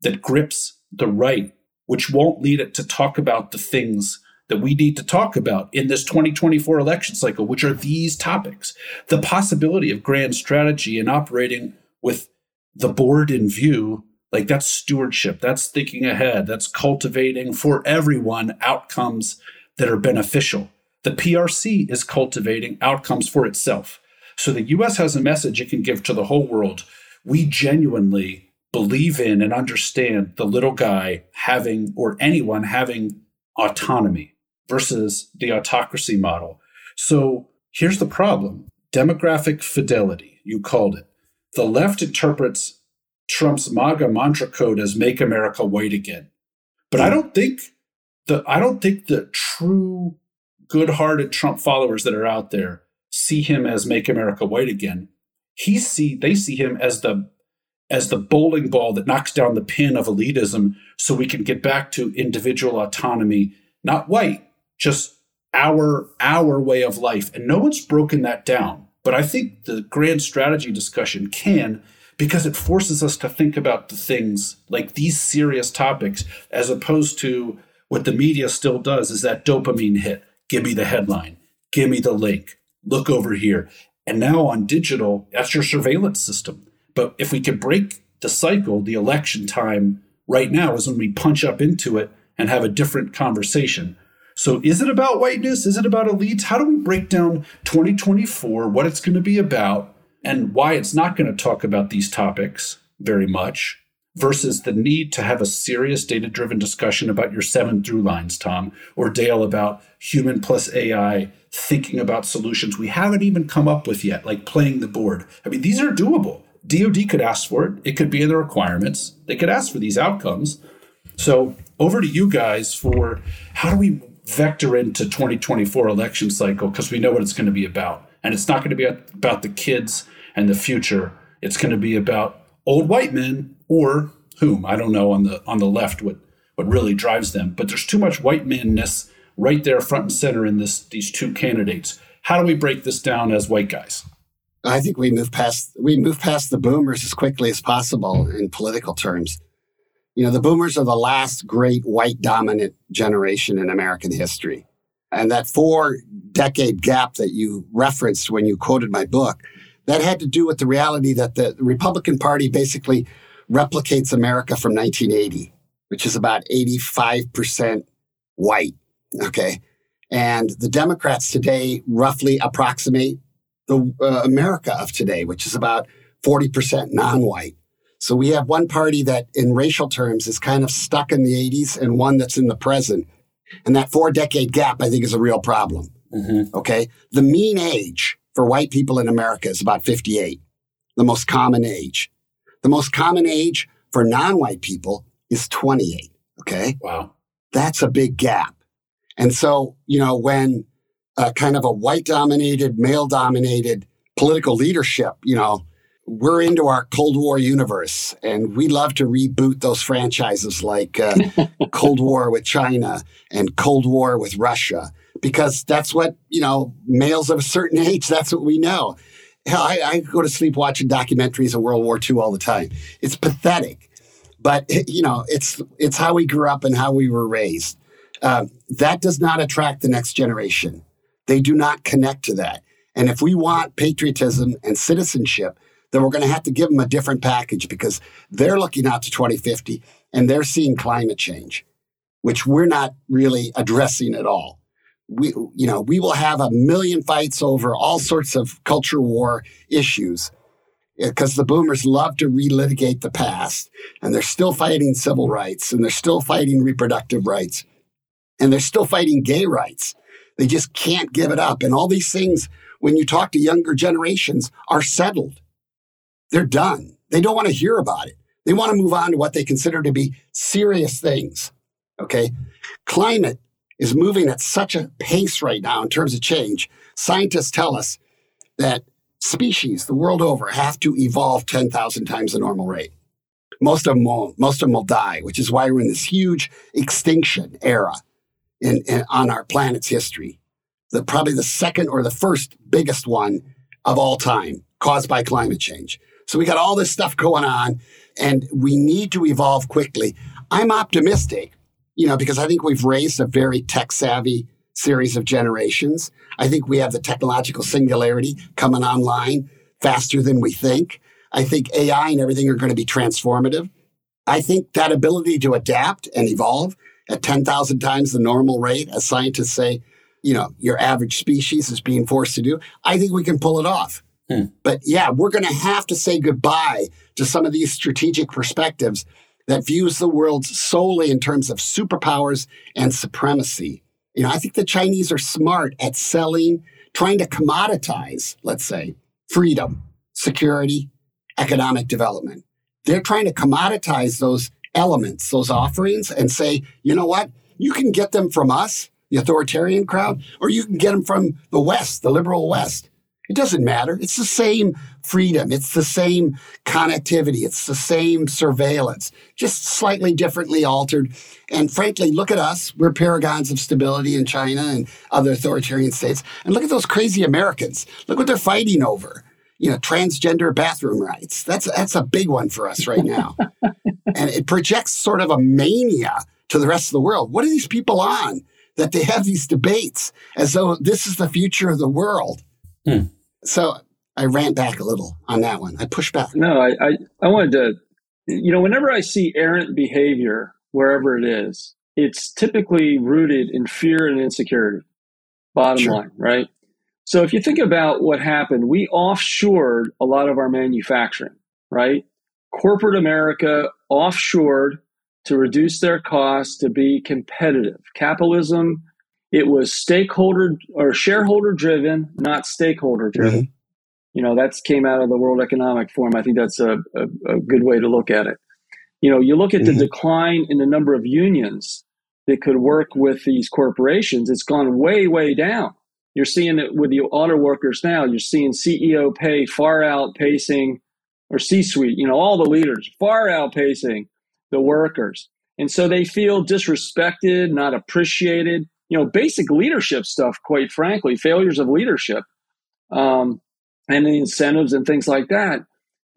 that grips the right, which won't lead it to talk about the things that we need to talk about in this 2024 election cycle, which are these topics. The possibility of grand strategy and operating with the board in view, like that's stewardship, that's thinking ahead, that's cultivating for everyone outcomes that are beneficial. The PRC is cultivating outcomes for itself. So the US has a message it can give to the whole world. We genuinely believe in and understand the little guy having, or anyone having autonomy versus the autocracy model. So here's the problem demographic fidelity, you called it. The left interprets Trump's MAGA mantra code as make America white again. But I don't think the I don't think the true good-hearted Trump followers that are out there see him as make America white again. He see they see him as the as the bowling ball that knocks down the pin of elitism so we can get back to individual autonomy, not white, just our our way of life. And no one's broken that down. But I think the grand strategy discussion can because it forces us to think about the things like these serious topics as opposed to what the media still does is that dopamine hit. Give me the headline, give me the link, look over here. And now on digital, that's your surveillance system. But if we could break the cycle, the election time right now is when we punch up into it and have a different conversation. So is it about whiteness? Is it about elites? How do we break down 2024, what it's going to be about, and why it's not going to talk about these topics very much? versus the need to have a serious data driven discussion about your seven through lines, Tom, or Dale about human plus AI, thinking about solutions we haven't even come up with yet, like playing the board. I mean, these are doable. DoD could ask for it. It could be in the requirements. They could ask for these outcomes. So over to you guys for how do we vector into 2024 election cycle because we know what it's going to be about. And it's not going to be about the kids and the future. It's going to be about old white men or whom I don't know on the on the left what what really drives them. But there's too much white manness right there front and center in this these two candidates. How do we break this down as white guys? I think we move past we move past the boomers as quickly as possible mm. in political terms. You know, the boomers are the last great white dominant generation in American history. And that four decade gap that you referenced when you quoted my book, that had to do with the reality that the Republican Party basically replicates America from 1980, which is about 85% white. Okay. And the Democrats today roughly approximate the uh, America of today, which is about 40% non white. So we have one party that, in racial terms, is kind of stuck in the 80s and one that's in the present. And that four decade gap, I think, is a real problem. Mm-hmm. Okay. The mean age for white people in America is about 58, the most common age. The most common age for non white people is 28. Okay. Wow. That's a big gap. And so, you know, when uh, kind of a white dominated, male dominated political leadership, you know, we're into our Cold War universe, and we love to reboot those franchises like uh, Cold War with China and Cold War with Russia, because that's what you know. Males of a certain age, that's what we know. Hell, I, I go to sleep watching documentaries of World War II all the time. It's pathetic, but you know, it's it's how we grew up and how we were raised. Um, that does not attract the next generation. They do not connect to that. And if we want patriotism and citizenship, then we're going to have to give them a different package because they're looking out to 2050 and they're seeing climate change, which we're not really addressing at all. We, you know, we will have a million fights over all sorts of culture war issues eh, because the boomers love to relitigate the past and they're still fighting civil rights and they're still fighting reproductive rights and they're still fighting gay rights. They just can't give it up. And all these things, when you talk to younger generations, are settled. They're done. They don't want to hear about it. They want to move on to what they consider to be serious things. Okay. Climate is moving at such a pace right now in terms of change. Scientists tell us that species the world over have to evolve 10,000 times the normal rate. Most of them won't. Most of them will die, which is why we're in this huge extinction era in, in on our planet's history. The, probably the second or the first biggest one of all time caused by climate change. So we got all this stuff going on and we need to evolve quickly. I'm optimistic you know, because I think we've raised a very tech savvy series of generations. I think we have the technological singularity coming online faster than we think. I think AI and everything are going to be transformative. I think that ability to adapt and evolve at 10,000 times the normal rate, as scientists say, you know, your average species is being forced to do, I think we can pull it off. Hmm. But yeah, we're going to have to say goodbye to some of these strategic perspectives that views the world solely in terms of superpowers and supremacy. You know, I think the Chinese are smart at selling, trying to commoditize, let's say, freedom, security, economic development. They're trying to commoditize those elements, those offerings, and say, you know what? You can get them from us, the authoritarian crowd, or you can get them from the West, the liberal West. It doesn't matter. It's the same freedom. It's the same connectivity. It's the same surveillance, just slightly differently altered. And frankly, look at us. We're paragons of stability in China and other authoritarian states. And look at those crazy Americans. Look what they're fighting over. You know, transgender bathroom rights. That's that's a big one for us right now. and it projects sort of a mania to the rest of the world. What are these people on that they have these debates as though this is the future of the world? Hmm. So I ran back a little on that one. I pushed back. No, I, I, I wanted to, you know, whenever I see errant behavior, wherever it is, it's typically rooted in fear and insecurity. Bottom sure. line, right? So if you think about what happened, we offshored a lot of our manufacturing, right? Corporate America offshored to reduce their costs to be competitive. Capitalism it was stakeholder or shareholder driven, not stakeholder driven. Mm-hmm. You know, that came out of the World Economic Forum. I think that's a, a, a good way to look at it. You know, you look at mm-hmm. the decline in the number of unions that could work with these corporations, it's gone way, way down. You're seeing it with the auto workers now. You're seeing CEO pay far outpacing, or C suite, you know, all the leaders far outpacing the workers. And so they feel disrespected, not appreciated you know, basic leadership stuff, quite frankly, failures of leadership, um, and the incentives and things like that.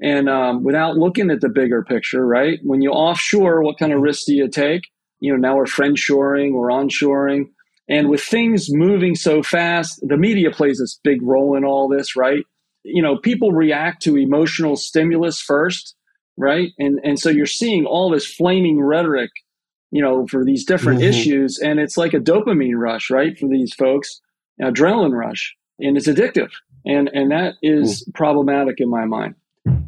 And um, without looking at the bigger picture, right? When you offshore, what kind of risks do you take? You know, now we're friend shoring, we're onshoring. And with things moving so fast, the media plays this big role in all this, right? You know, people react to emotional stimulus first, right? And and so you're seeing all this flaming rhetoric you know, for these different mm-hmm. issues. And it's like a dopamine rush, right? For these folks, adrenaline rush, and it's addictive. And, and that is mm. problematic in my mind.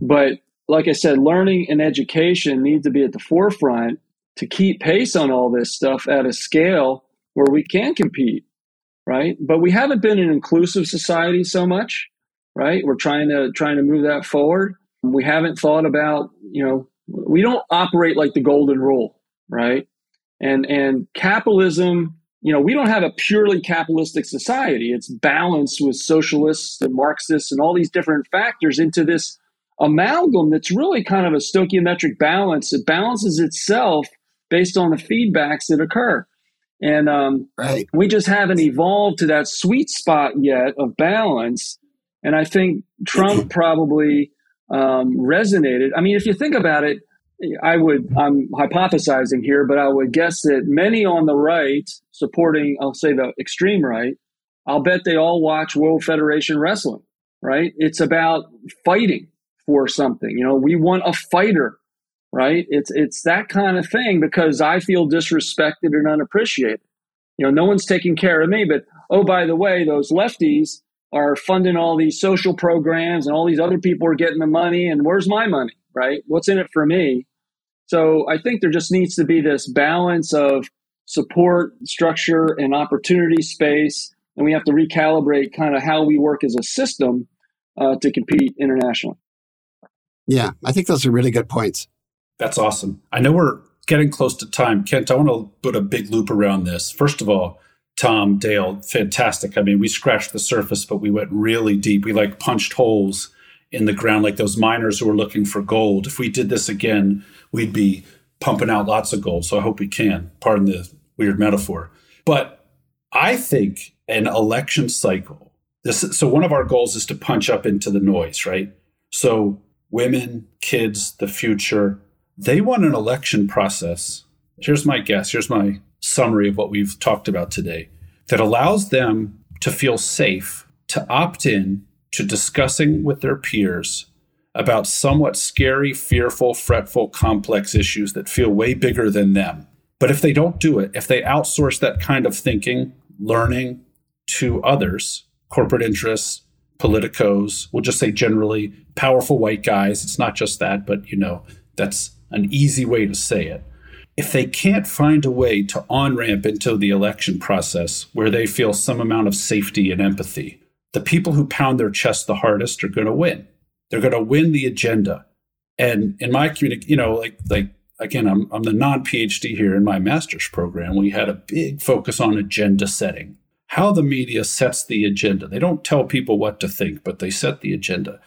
But like I said, learning and education need to be at the forefront to keep pace on all this stuff at a scale where we can compete, right? But we haven't been an inclusive society so much, right? We're trying to trying to move that forward. We haven't thought about, you know, we don't operate like the golden rule, right? And and capitalism, you know, we don't have a purely capitalistic society. It's balanced with socialists and Marxists and all these different factors into this amalgam that's really kind of a stoichiometric balance. It balances itself based on the feedbacks that occur. And um, right. we just haven't evolved to that sweet spot yet of balance. And I think Trump probably um, resonated. I mean, if you think about it, I would, I'm hypothesizing here, but I would guess that many on the right supporting, I'll say the extreme right, I'll bet they all watch World Federation Wrestling, right? It's about fighting for something. You know, we want a fighter, right? It's, it's that kind of thing because I feel disrespected and unappreciated. You know, no one's taking care of me, but oh, by the way, those lefties are funding all these social programs and all these other people are getting the money and where's my money? right? What's in it for me? So I think there just needs to be this balance of support, structure, and opportunity space. And we have to recalibrate kind of how we work as a system uh, to compete internationally. Yeah, I think those are really good points. That's awesome. I know we're getting close to time. Kent, I want to put a big loop around this. First of all, Tom, Dale, fantastic. I mean, we scratched the surface, but we went really deep. We like punched holes in the ground like those miners who are looking for gold. If we did this again, we'd be pumping out lots of gold. So I hope we can. Pardon the weird metaphor. But I think an election cycle, this so one of our goals is to punch up into the noise, right? So women, kids, the future, they want an election process here's my guess, here's my summary of what we've talked about today, that allows them to feel safe to opt in to discussing with their peers about somewhat scary, fearful, fretful, complex issues that feel way bigger than them. But if they don't do it, if they outsource that kind of thinking, learning to others, corporate interests, politicos, we'll just say generally powerful white guys, it's not just that, but you know, that's an easy way to say it. If they can't find a way to on ramp into the election process where they feel some amount of safety and empathy, the people who pound their chest the hardest are going to win. They're going to win the agenda. And in my community, you know, like like again, I'm I'm the non PhD here in my master's program. We had a big focus on agenda setting, how the media sets the agenda. They don't tell people what to think, but they set the agenda.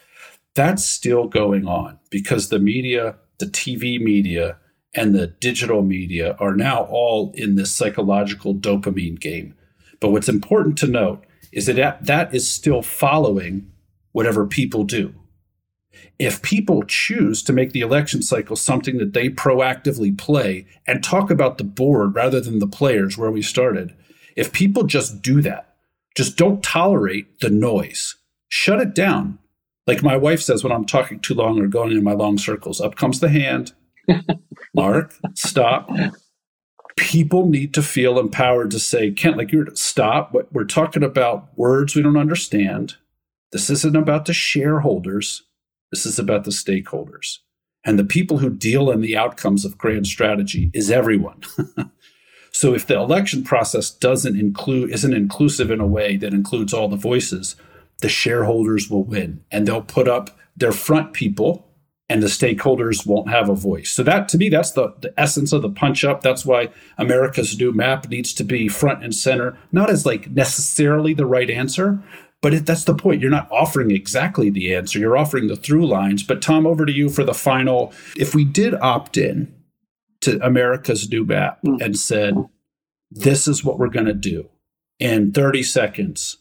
That's still going on because the media, the TV media, and the digital media are now all in this psychological dopamine game. But what's important to note is that that is still following whatever people do if people choose to make the election cycle something that they proactively play and talk about the board rather than the players where we started, if people just do that, just don't tolerate the noise, shut it down. Like my wife says when I'm talking too long or going in my long circles, up comes the hand. Mark, stop. People need to feel empowered to say, Kent, like you're stop. We're talking about words we don't understand. This isn't about the shareholders. This is about the stakeholders. And the people who deal in the outcomes of grand strategy is everyone. so if the election process doesn't include isn't inclusive in a way that includes all the voices, the shareholders will win and they'll put up their front people and the stakeholders won't have a voice. So that to me, that's the, the essence of the punch up. That's why America's new map needs to be front and center, not as like necessarily the right answer, but it, that's the point. You're not offering exactly the answer, you're offering the through lines. But, Tom, over to you for the final. If we did opt in to America's new map mm. and said, this is what we're going to do in 30 seconds,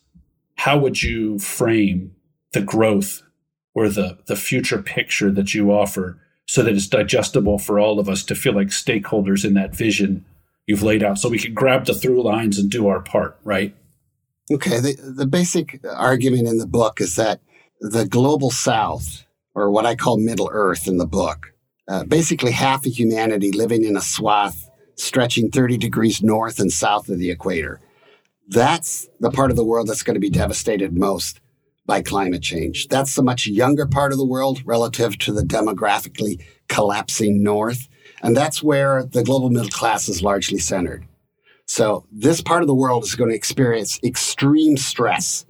how would you frame the growth or the, the future picture that you offer so that it's digestible for all of us to feel like stakeholders in that vision you've laid out so we can grab the through lines and do our part, right? Okay. The, the basic argument in the book is that the global south, or what I call Middle Earth in the book, uh, basically half of humanity living in a swath stretching 30 degrees north and south of the equator. That's the part of the world that's going to be devastated most by climate change. That's the much younger part of the world relative to the demographically collapsing north. And that's where the global middle class is largely centered. So this part of the world is going to experience extreme stress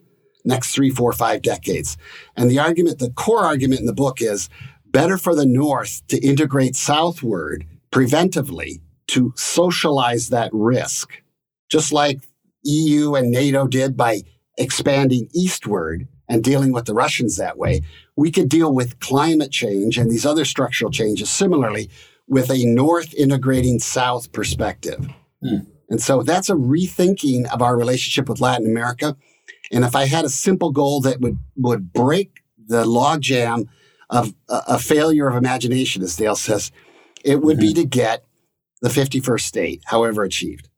next three, four, five decades. And the argument, the core argument in the book is better for the North to integrate southward preventively to socialize that risk, just like EU and NATO did by expanding eastward and dealing with the Russians that way. We could deal with climate change and these other structural changes similarly with a North integrating South perspective. Hmm. And so that's a rethinking of our relationship with Latin America. And if I had a simple goal that would, would break the logjam of a, a, failure of imagination, as Dale says, it would mm-hmm. be to get the 51st state, however achieved.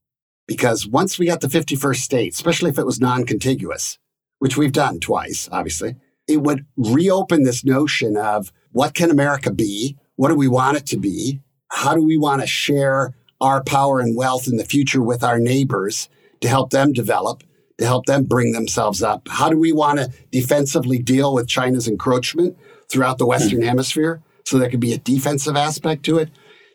Because once we got the 51st state, especially if it was non contiguous, which we've done twice, obviously, it would reopen this notion of what can America be? What do we want it to be? How do we want to share our power and wealth in the future with our neighbors to help them develop, to help them bring themselves up? How do we want to defensively deal with China's encroachment throughout the hmm. Western Hemisphere so there could be a defensive aspect to it?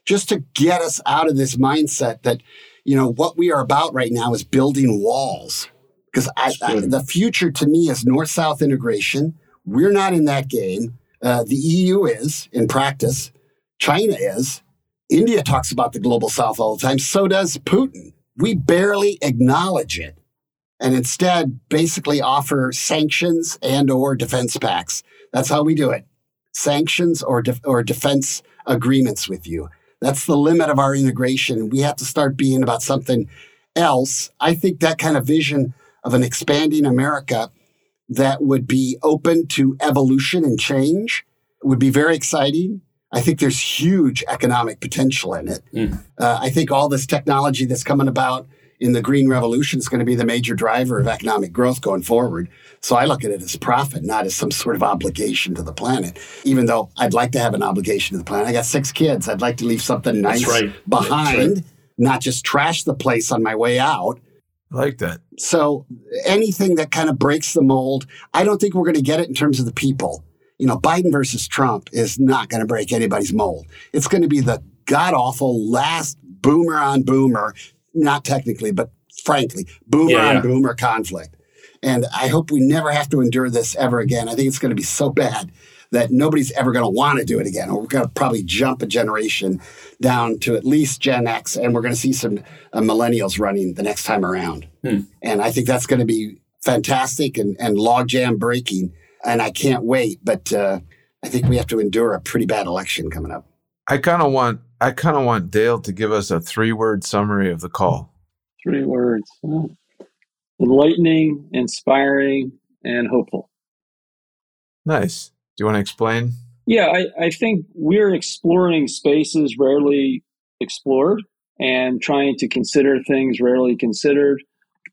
Just to get us out of this mindset that, you know, what we are about right now is building walls. Because the future to me is north south integration. We're not in that game. Uh, the EU is in practice. China is. India talks about the global south all the time. So does Putin. We barely acknowledge it and instead basically offer sanctions and or defense pacts. That's how we do it. Sanctions or, de- or defense agreements with you. That's the limit of our integration. We have to start being about something else. I think that kind of vision of an expanding America that would be open to evolution and change would be very exciting. I think there's huge economic potential in it. Mm. Uh, I think all this technology that's coming about in the green revolution is going to be the major driver of economic growth going forward. So I look at it as profit, not as some sort of obligation to the planet. Even though I'd like to have an obligation to the planet. I got six kids. I'd like to leave something nice right. behind, right. not just trash the place on my way out. I like that. So anything that kind of breaks the mold, I don't think we're going to get it in terms of the people. You know, Biden versus Trump is not going to break anybody's mold. It's going to be the god awful last boomer on boomer not technically, but frankly, boomer yeah, on boomer conflict. And I hope we never have to endure this ever again. I think it's going to be so bad that nobody's ever going to want to do it again. Or we're going to probably jump a generation down to at least Gen X, and we're going to see some uh, millennials running the next time around. Hmm. And I think that's going to be fantastic and, and logjam breaking. And I can't wait. But uh, I think we have to endure a pretty bad election coming up. I kind of want I kind of want Dale to give us a three word summary of the call. Three words oh. enlightening, inspiring, and hopeful. Nice. Do you want to explain? Yeah, I, I think we're exploring spaces rarely explored and trying to consider things rarely considered.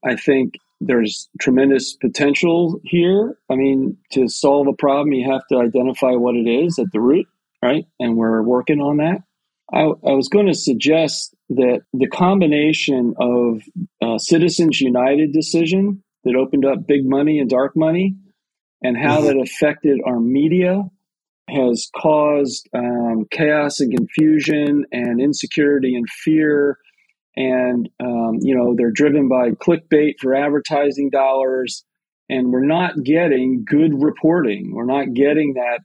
I think there's tremendous potential here. I mean, to solve a problem, you have to identify what it is at the root, right? And we're working on that. I, I was going to suggest that the combination of uh, Citizens United decision that opened up big money and dark money and how mm-hmm. that affected our media has caused um, chaos and confusion and insecurity and fear and um, you know they're driven by clickbait for advertising dollars and we're not getting good reporting we're not getting that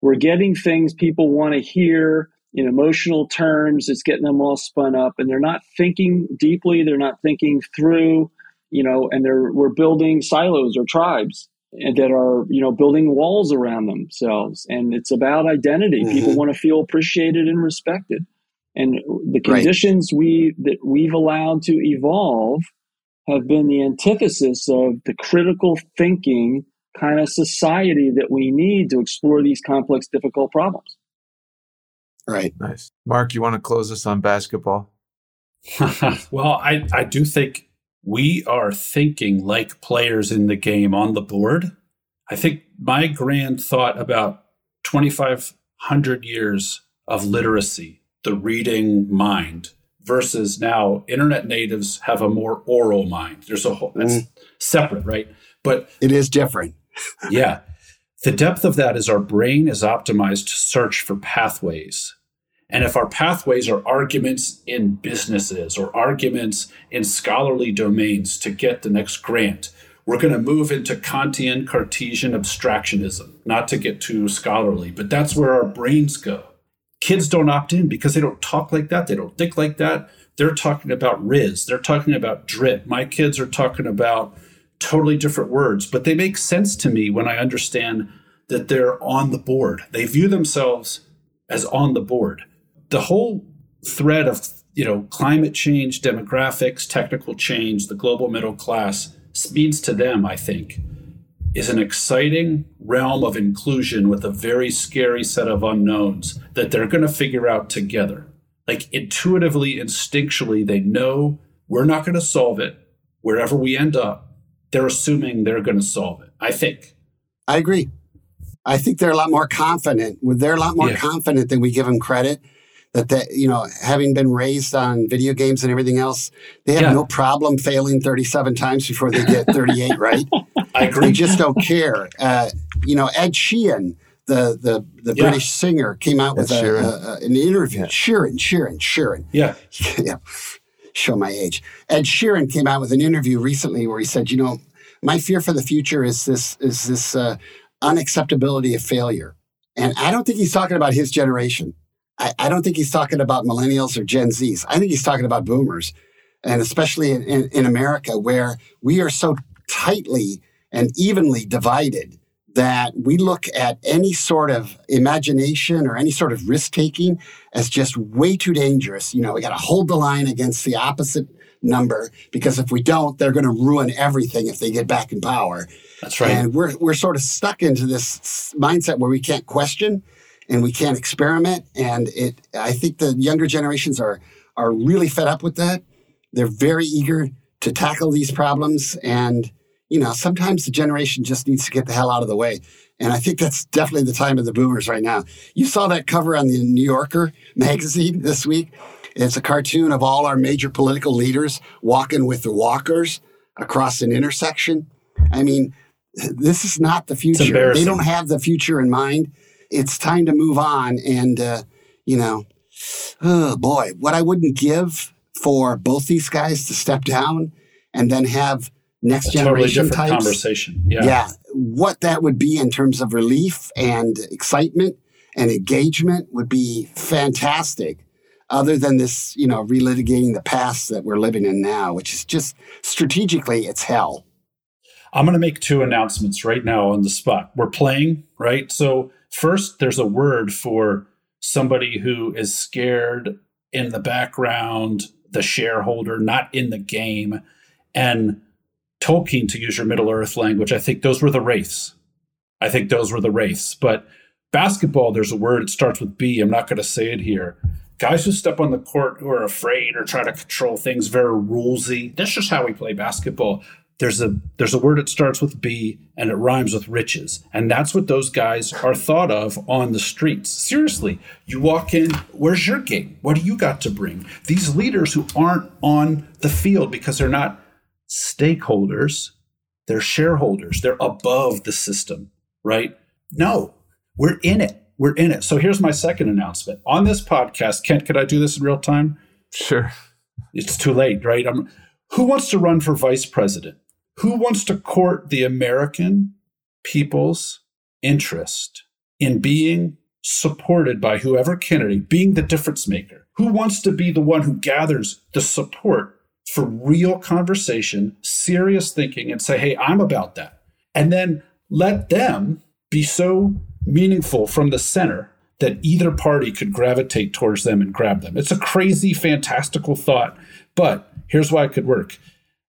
we're getting things people want to hear in emotional terms. It's getting them all spun up, and they're not thinking deeply. They're not thinking through, you know, and they're we're building silos or tribes that are you know building walls around themselves and it's about identity mm-hmm. people want to feel appreciated and respected and the conditions right. we that we've allowed to evolve have been the antithesis of the critical thinking kind of society that we need to explore these complex difficult problems Right. Nice. Mark, you want to close us on basketball? well, I, I do think we are thinking like players in the game on the board. I think my grand thought about 2,500 years of literacy, the reading mind, versus now internet natives have a more oral mind. There's a whole, that's mm. separate, right? But it is different. Yeah. The depth of that is our brain is optimized to search for pathways and if our pathways are arguments in businesses or arguments in scholarly domains to get the next grant, we're going to move into Kantian Cartesian abstractionism, not to get too scholarly, but that's where our brains go. Kids don't opt in because they don't talk like that, they don't think like that. They're talking about Riz, they're talking about drip. My kids are talking about totally different words, but they make sense to me when I understand that they're on the board. They view themselves as on the board the whole thread of you know climate change, demographics, technical change, the global middle class means to them, I think, is an exciting realm of inclusion with a very scary set of unknowns that they're going to figure out together. Like intuitively, instinctually, they know we're not going to solve it. Wherever we end up, they're assuming they're going to solve it. I think. I agree. I think they're a lot more confident. They're a lot more yeah. confident than we give them credit that that you know having been raised on video games and everything else they have yeah. no problem failing 37 times before they get 38 right i agree they just don't care uh, you know ed sheeran the the, the yeah. british singer came out with a, a, an interview yeah. sheeran sheeran sheeran yeah yeah show my age. Ed sheeran came out with an interview recently where he said you know my fear for the future is this is this uh, unacceptability of failure. And i don't think he's talking about his generation. I, I, don't think he's talking about millennials or Gen Zs. I think he's talking about boomers, and especially in, in, in America, where we are so tightly and evenly divided that we look at any sort of imagination or any sort of risk taking as just way too dangerous. You know, we got to hold the line against the opposite number because if we don't, they're going to ruin everything if they get back in power. That's right. And we're we're sort of stuck into this mindset where we can't question and we can't experiment. And it, I think the younger generations are are really fed up with that. They're very eager to tackle these problems, and you know, sometimes the generation just needs to get the hell out of the way. And I think that's definitely the time of the boomers right now. You saw that cover on the New Yorker magazine this week. It's a cartoon of all our major political leaders walking with the walkers across an intersection. I mean, this is not the future. They don't have the future in mind. It's time to move on. And, uh, you know, oh boy, what I wouldn't give for both these guys to step down and then have next generation totally types. conversation. Yeah. Yeah. What that would be in terms of relief and excitement and engagement would be fantastic. Other than this, you know, relitigating the past that we're living in now, which is just strategically, it's hell. I'm going to make two announcements right now on the spot. We're playing, right? So, first, there's a word for somebody who is scared in the background, the shareholder, not in the game. And Tolkien, to use your Middle Earth language, I think those were the wraiths. I think those were the wraiths. But basketball, there's a word, it starts with B. I'm not going to say it here. Guys who step on the court who are afraid or try to control things very rulesy. That's just how we play basketball. There's a there's a word that starts with B and it rhymes with riches. And that's what those guys are thought of on the streets. Seriously, you walk in, where's your game? What do you got to bring? These leaders who aren't on the field because they're not stakeholders, they're shareholders, they're above the system, right? No, we're in it. We're in it. So here's my second announcement. On this podcast, Kent, could I do this in real time? Sure. It's too late, right? I'm, who wants to run for vice president? Who wants to court the American people's interest in being supported by whoever candidate, being the difference maker? Who wants to be the one who gathers the support for real conversation, serious thinking, and say, hey, I'm about that. And then let them be so meaningful from the center that either party could gravitate towards them and grab them. It's a crazy, fantastical thought, but here's why it could work.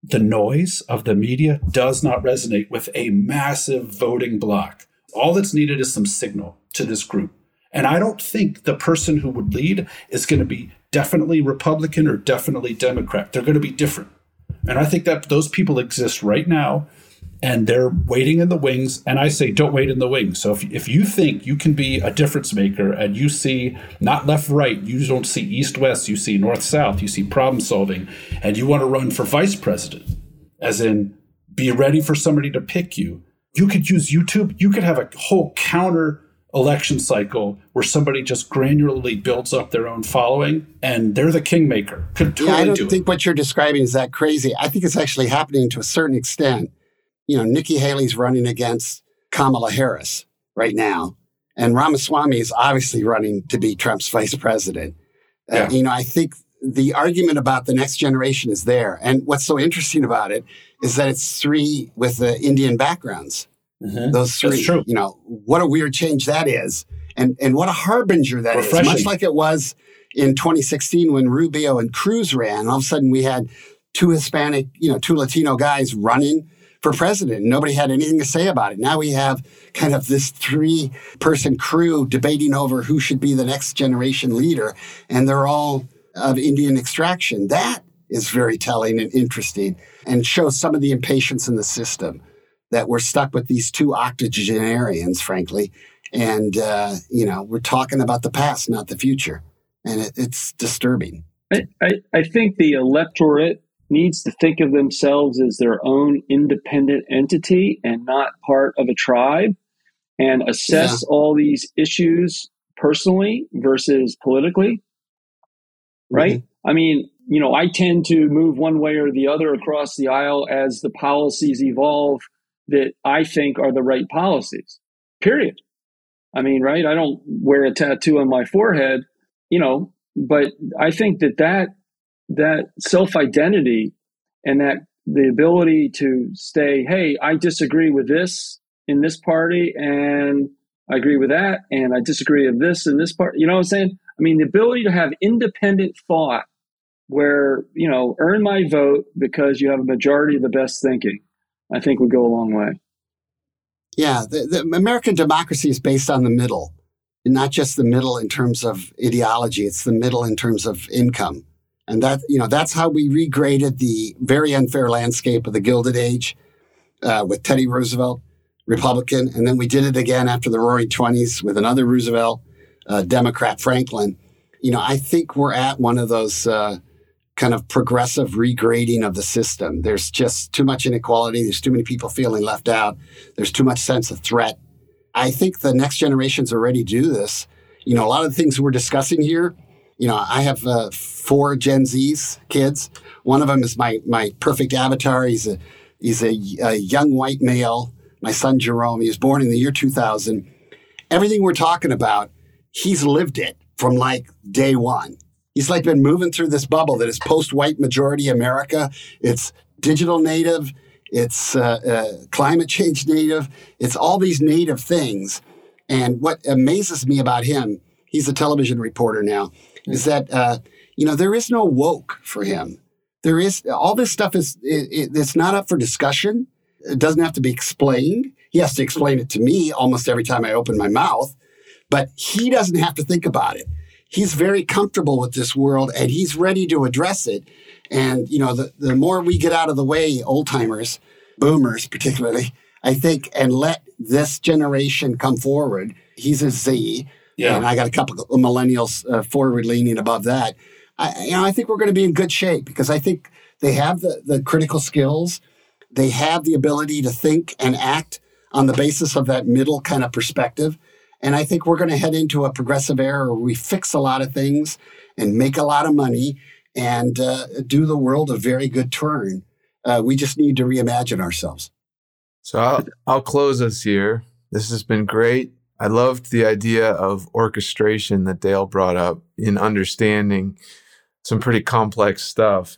The noise of the media does not resonate with a massive voting bloc. All that's needed is some signal to this group. And I don't think the person who would lead is going to be definitely Republican or definitely Democrat. They're going to be different. And I think that those people exist right now and they're waiting in the wings. And I say, don't wait in the wings. So if, if you think you can be a difference maker and you see not left right, you don't see east west, you see north south, you see problem solving, and you want to run for vice president, as in be ready for somebody to pick you, you could use YouTube. You could have a whole counter election cycle where somebody just granularly builds up their own following and they're the kingmaker. Could totally yeah, I don't do think it. what you're describing is that crazy. I think it's actually happening to a certain extent. You know, Nikki Haley's running against Kamala Harris right now, and Ramaswamy is obviously running to be Trump's vice president. Uh, yeah. Uh, you know, I think the argument about the next generation is there. And what's so interesting about it is that it's three with the Indian backgrounds. Mm-hmm. Those three, you know, what a weird change that is, and and what a harbinger that Refreshing. is. Much like it was in 2016 when Rubio and Cruz ran. All of a sudden, we had two Hispanic, you know, two Latino guys running for president. Nobody had anything to say about it. Now we have kind of this three person crew debating over who should be the next generation leader, and they're all of Indian extraction. That is very telling and interesting and shows some of the impatience in the system that we're stuck with these two octogenarians, frankly. And, uh, you know, we're talking about the past, not the future. And it, it's disturbing. I, I, I think the electorate needs to think of themselves as their own independent entity and not part of a tribe and assess yeah. all these issues personally versus politically. Right? Mm-hmm. I mean, you know, I tend to move one way or the other across the aisle as the policies evolve that I think are the right policies, period. I mean, right? I don't wear a tattoo on my forehead, you know, but I think that that, that self identity and that the ability to stay, hey, I disagree with this in this party and I agree with that and I disagree with this in this part. You know what I'm saying? I mean, the ability to have independent thought where, you know, earn my vote because you have a majority of the best thinking I think would go a long way. Yeah, the, the American democracy is based on the middle. and not just the middle in terms of ideology, it's the middle in terms of income. And that, you know, that's how we regraded the very unfair landscape of the Gilded Age uh, with Teddy Roosevelt, Republican. And then we did it again after the Roaring 20s with another Roosevelt, uh, Democrat Franklin. You know, I think we're at one of those uh, kind of progressive regrading of the system. There's just too much inequality. There's too many people feeling left out. There's too much sense of threat. I think the next generations already do this. You know, a lot of the things we're discussing here, you know, I have uh, four Gen Z's kids. One of them is my my perfect avatar. He's a he's a, a young white male. My son Jerome. He was born in the year 2000. Everything we're talking about, he's lived it from like day one. He's like been moving through this bubble that is post-white majority America. It's digital native it's uh, uh, climate change native, it's all these native things. And what amazes me about him, he's a television reporter now, is that, uh, you know, there is no woke for him. There is, all this stuff is, it, it's not up for discussion. It doesn't have to be explained. He has to explain it to me almost every time I open my mouth, but he doesn't have to think about it. He's very comfortable with this world and he's ready to address it and, you know, the, the more we get out of the way, old timers, boomers particularly, I think, and let this generation come forward. He's a Z. Yeah. And I got a couple of millennials uh, forward leaning above that. I, you know, I think we're going to be in good shape because I think they have the, the critical skills. They have the ability to think and act on the basis of that middle kind of perspective. And I think we're going to head into a progressive era where we fix a lot of things and make a lot of money and uh, do the world a very good turn. Uh, we just need to reimagine ourselves. So I'll, I'll close us here. This has been great. I loved the idea of orchestration that Dale brought up in understanding some pretty complex stuff.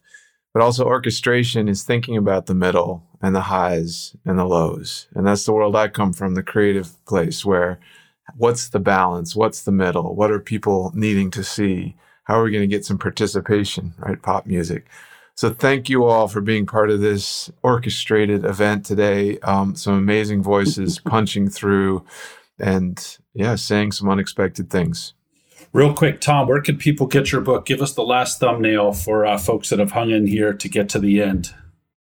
But also, orchestration is thinking about the middle and the highs and the lows. And that's the world I come from, the creative place where what's the balance? What's the middle? What are people needing to see? how are we going to get some participation, right? Pop music. So thank you all for being part of this orchestrated event today. Um, some amazing voices punching through and yeah, saying some unexpected things. Real quick, Tom, where can people get your book? Give us the last thumbnail for uh, folks that have hung in here to get to the end.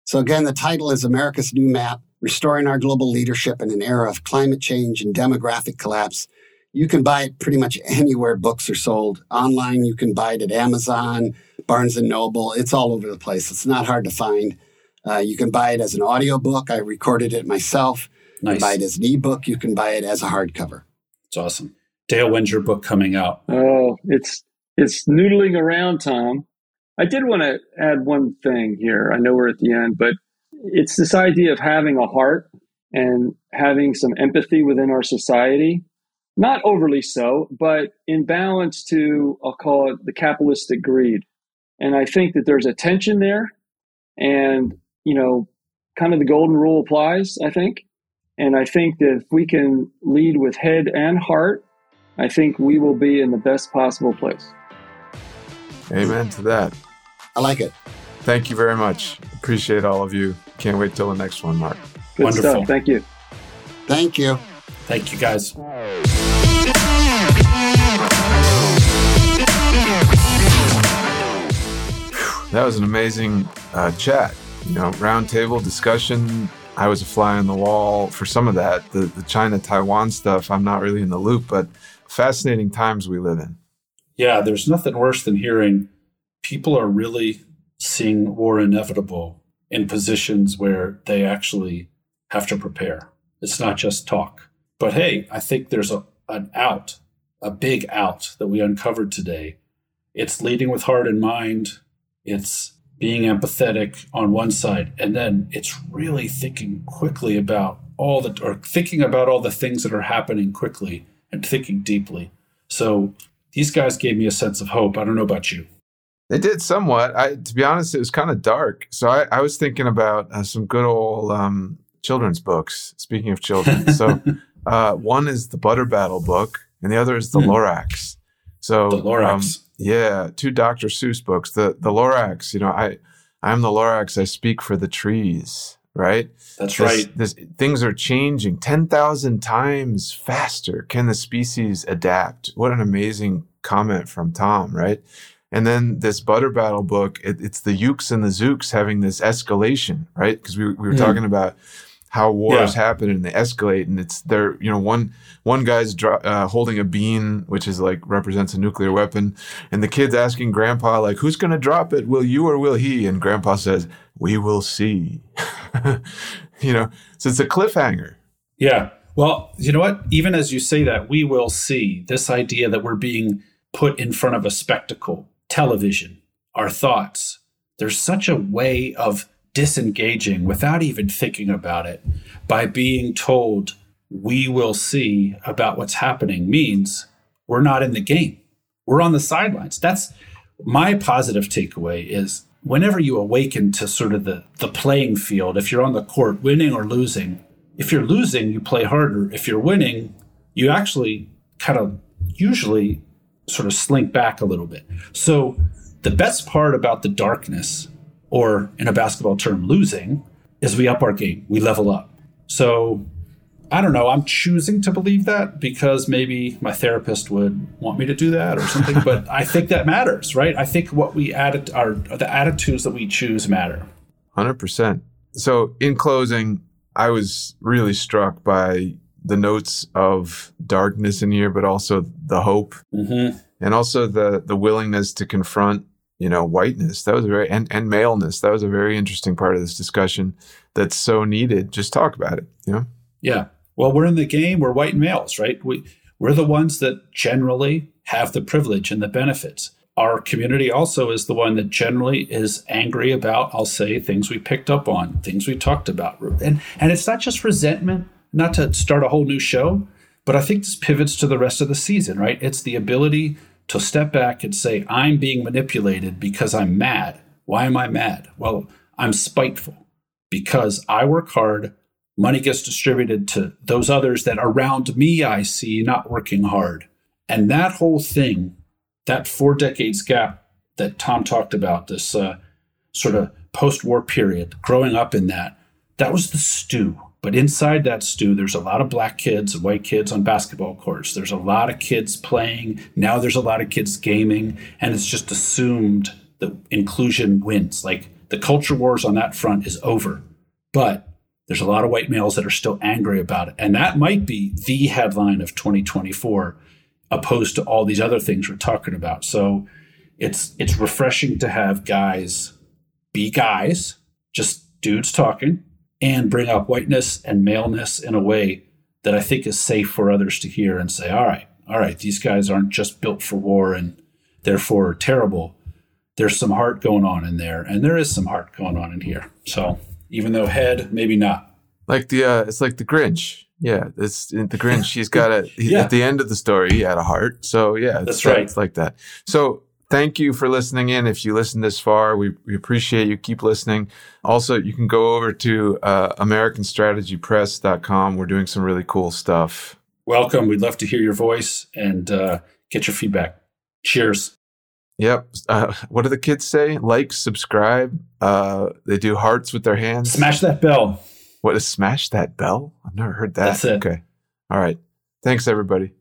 So, again, the title is America's New Map Restoring Our Global Leadership in an Era of Climate Change and Demographic Collapse you can buy it pretty much anywhere books are sold. Online, you can buy it at Amazon, Barnes and Noble. It's all over the place. It's not hard to find. Uh, you can buy it as an audiobook. I recorded it myself. Nice. You can buy it as an ebook. You can buy it as a hardcover. It's awesome. Dale, when's your book coming out? Oh, it's it's noodling around, Tom. I did want to add one thing here. I know we're at the end, but it's this idea of having a heart and having some empathy within our society not overly so, but in balance to, I'll call it the capitalistic greed. And I think that there's a tension there. And, you know, kind of the golden rule applies, I think. And I think that if we can lead with head and heart, I think we will be in the best possible place. Amen to that. I like it. Thank you very much. Appreciate all of you. Can't wait till the next one, Mark. Good Wonderful. Stuff. Thank you. Thank you. Thank you, guys. That was an amazing uh, chat. You know, roundtable discussion. I was a fly on the wall for some of that. The, the China Taiwan stuff, I'm not really in the loop, but fascinating times we live in. Yeah, there's nothing worse than hearing people are really seeing war inevitable in positions where they actually have to prepare. It's not just talk. But hey, I think there's a, an out, a big out that we uncovered today. It's leading with heart and mind. It's being empathetic on one side, and then it's really thinking quickly about all the or thinking about all the things that are happening quickly and thinking deeply. So these guys gave me a sense of hope. I don't know about you. They did somewhat. I, to be honest, it was kind of dark. So I, I was thinking about uh, some good old um, children's books. Speaking of children, so uh, one is the Butter Battle book, and the other is the mm. Lorax. So the Lorax. Um, yeah, two Dr. Seuss books. The the Lorax, you know, I I'm the Lorax, I speak for the trees. right? That's This- right. This, things are changing 10,000 times faster. Can the species adapt? What an amazing comment from Tom, right? And then this Butter Battle book, it, it's the Yooks and the Zooks having this escalation, right? Because we, we were Mm. talking about how wars happen and they escalate, and it's they're you know one one guy's dro- uh, holding a bean, which is like represents a nuclear weapon, and the kid's asking Grandpa like, "Who's going to drop it? Will you or will he?" And Grandpa says, "We will see." you know, so it's a cliffhanger. Yeah. Well, you know what? Even as you say that, we will see this idea that we're being put in front of a spectacle, television, our thoughts. There's such a way of disengaging without even thinking about it by being told we will see about what's happening means we're not in the game. We're on the sidelines. That's my positive takeaway is whenever you awaken to sort of the, the playing field, if you're on the court winning or losing, if you're losing, you play harder. If you're winning, you actually kind of usually sort of slink back a little bit. So the best part about the darkness, or in a basketball term, losing, is we up our game, we level up. So I don't know. I'm choosing to believe that because maybe my therapist would want me to do that or something. but I think that matters, right? I think what we added are the attitudes that we choose matter. Hundred percent. So, in closing, I was really struck by the notes of darkness in here, but also the hope Mm-hmm. and also the the willingness to confront, you know, whiteness. That was a very and and maleness. That was a very interesting part of this discussion. That's so needed. Just talk about it. You know. Yeah. Well, we're in the game. We're white males, right? We we're the ones that generally have the privilege and the benefits. Our community also is the one that generally is angry about, I'll say, things we picked up on, things we talked about. And and it's not just resentment, not to start a whole new show, but I think this pivots to the rest of the season, right? It's the ability to step back and say, I'm being manipulated because I'm mad. Why am I mad? Well, I'm spiteful because I work hard money gets distributed to those others that around me I see not working hard. And that whole thing, that four decades gap that Tom talked about, this uh, sort of post war period, growing up in that, that was the stew. But inside that stew, there's a lot of black kids and white kids on basketball courts. There's a lot of kids playing. Now there's a lot of kids gaming. And it's just assumed that inclusion wins. Like the culture wars on that front is over. But there's a lot of white males that are still angry about it. And that might be the headline of 2024, opposed to all these other things we're talking about. So it's it's refreshing to have guys be guys, just dudes talking, and bring up whiteness and maleness in a way that I think is safe for others to hear and say, all right, all right, these guys aren't just built for war and therefore terrible. There's some heart going on in there, and there is some heart going on in here. So even though head, maybe not. Like the uh it's like the Grinch. Yeah, it's the Grinch. He's got a Yeah. at the end of the story. He had a heart. So yeah, it's, That's right. It's like that. So thank you for listening in. If you listened this far, we, we appreciate you. Keep listening. Also, you can go over to uh, AmericanStrategyPress.com. We're doing some really cool stuff. Welcome. We'd love to hear your voice and uh, get your feedback. Cheers. Yep. Uh, what do the kids say? Like, subscribe. Uh, they do hearts with their hands. Smash that bell. What is smash that bell? I've never heard that. That's it. Okay. All right. Thanks, everybody.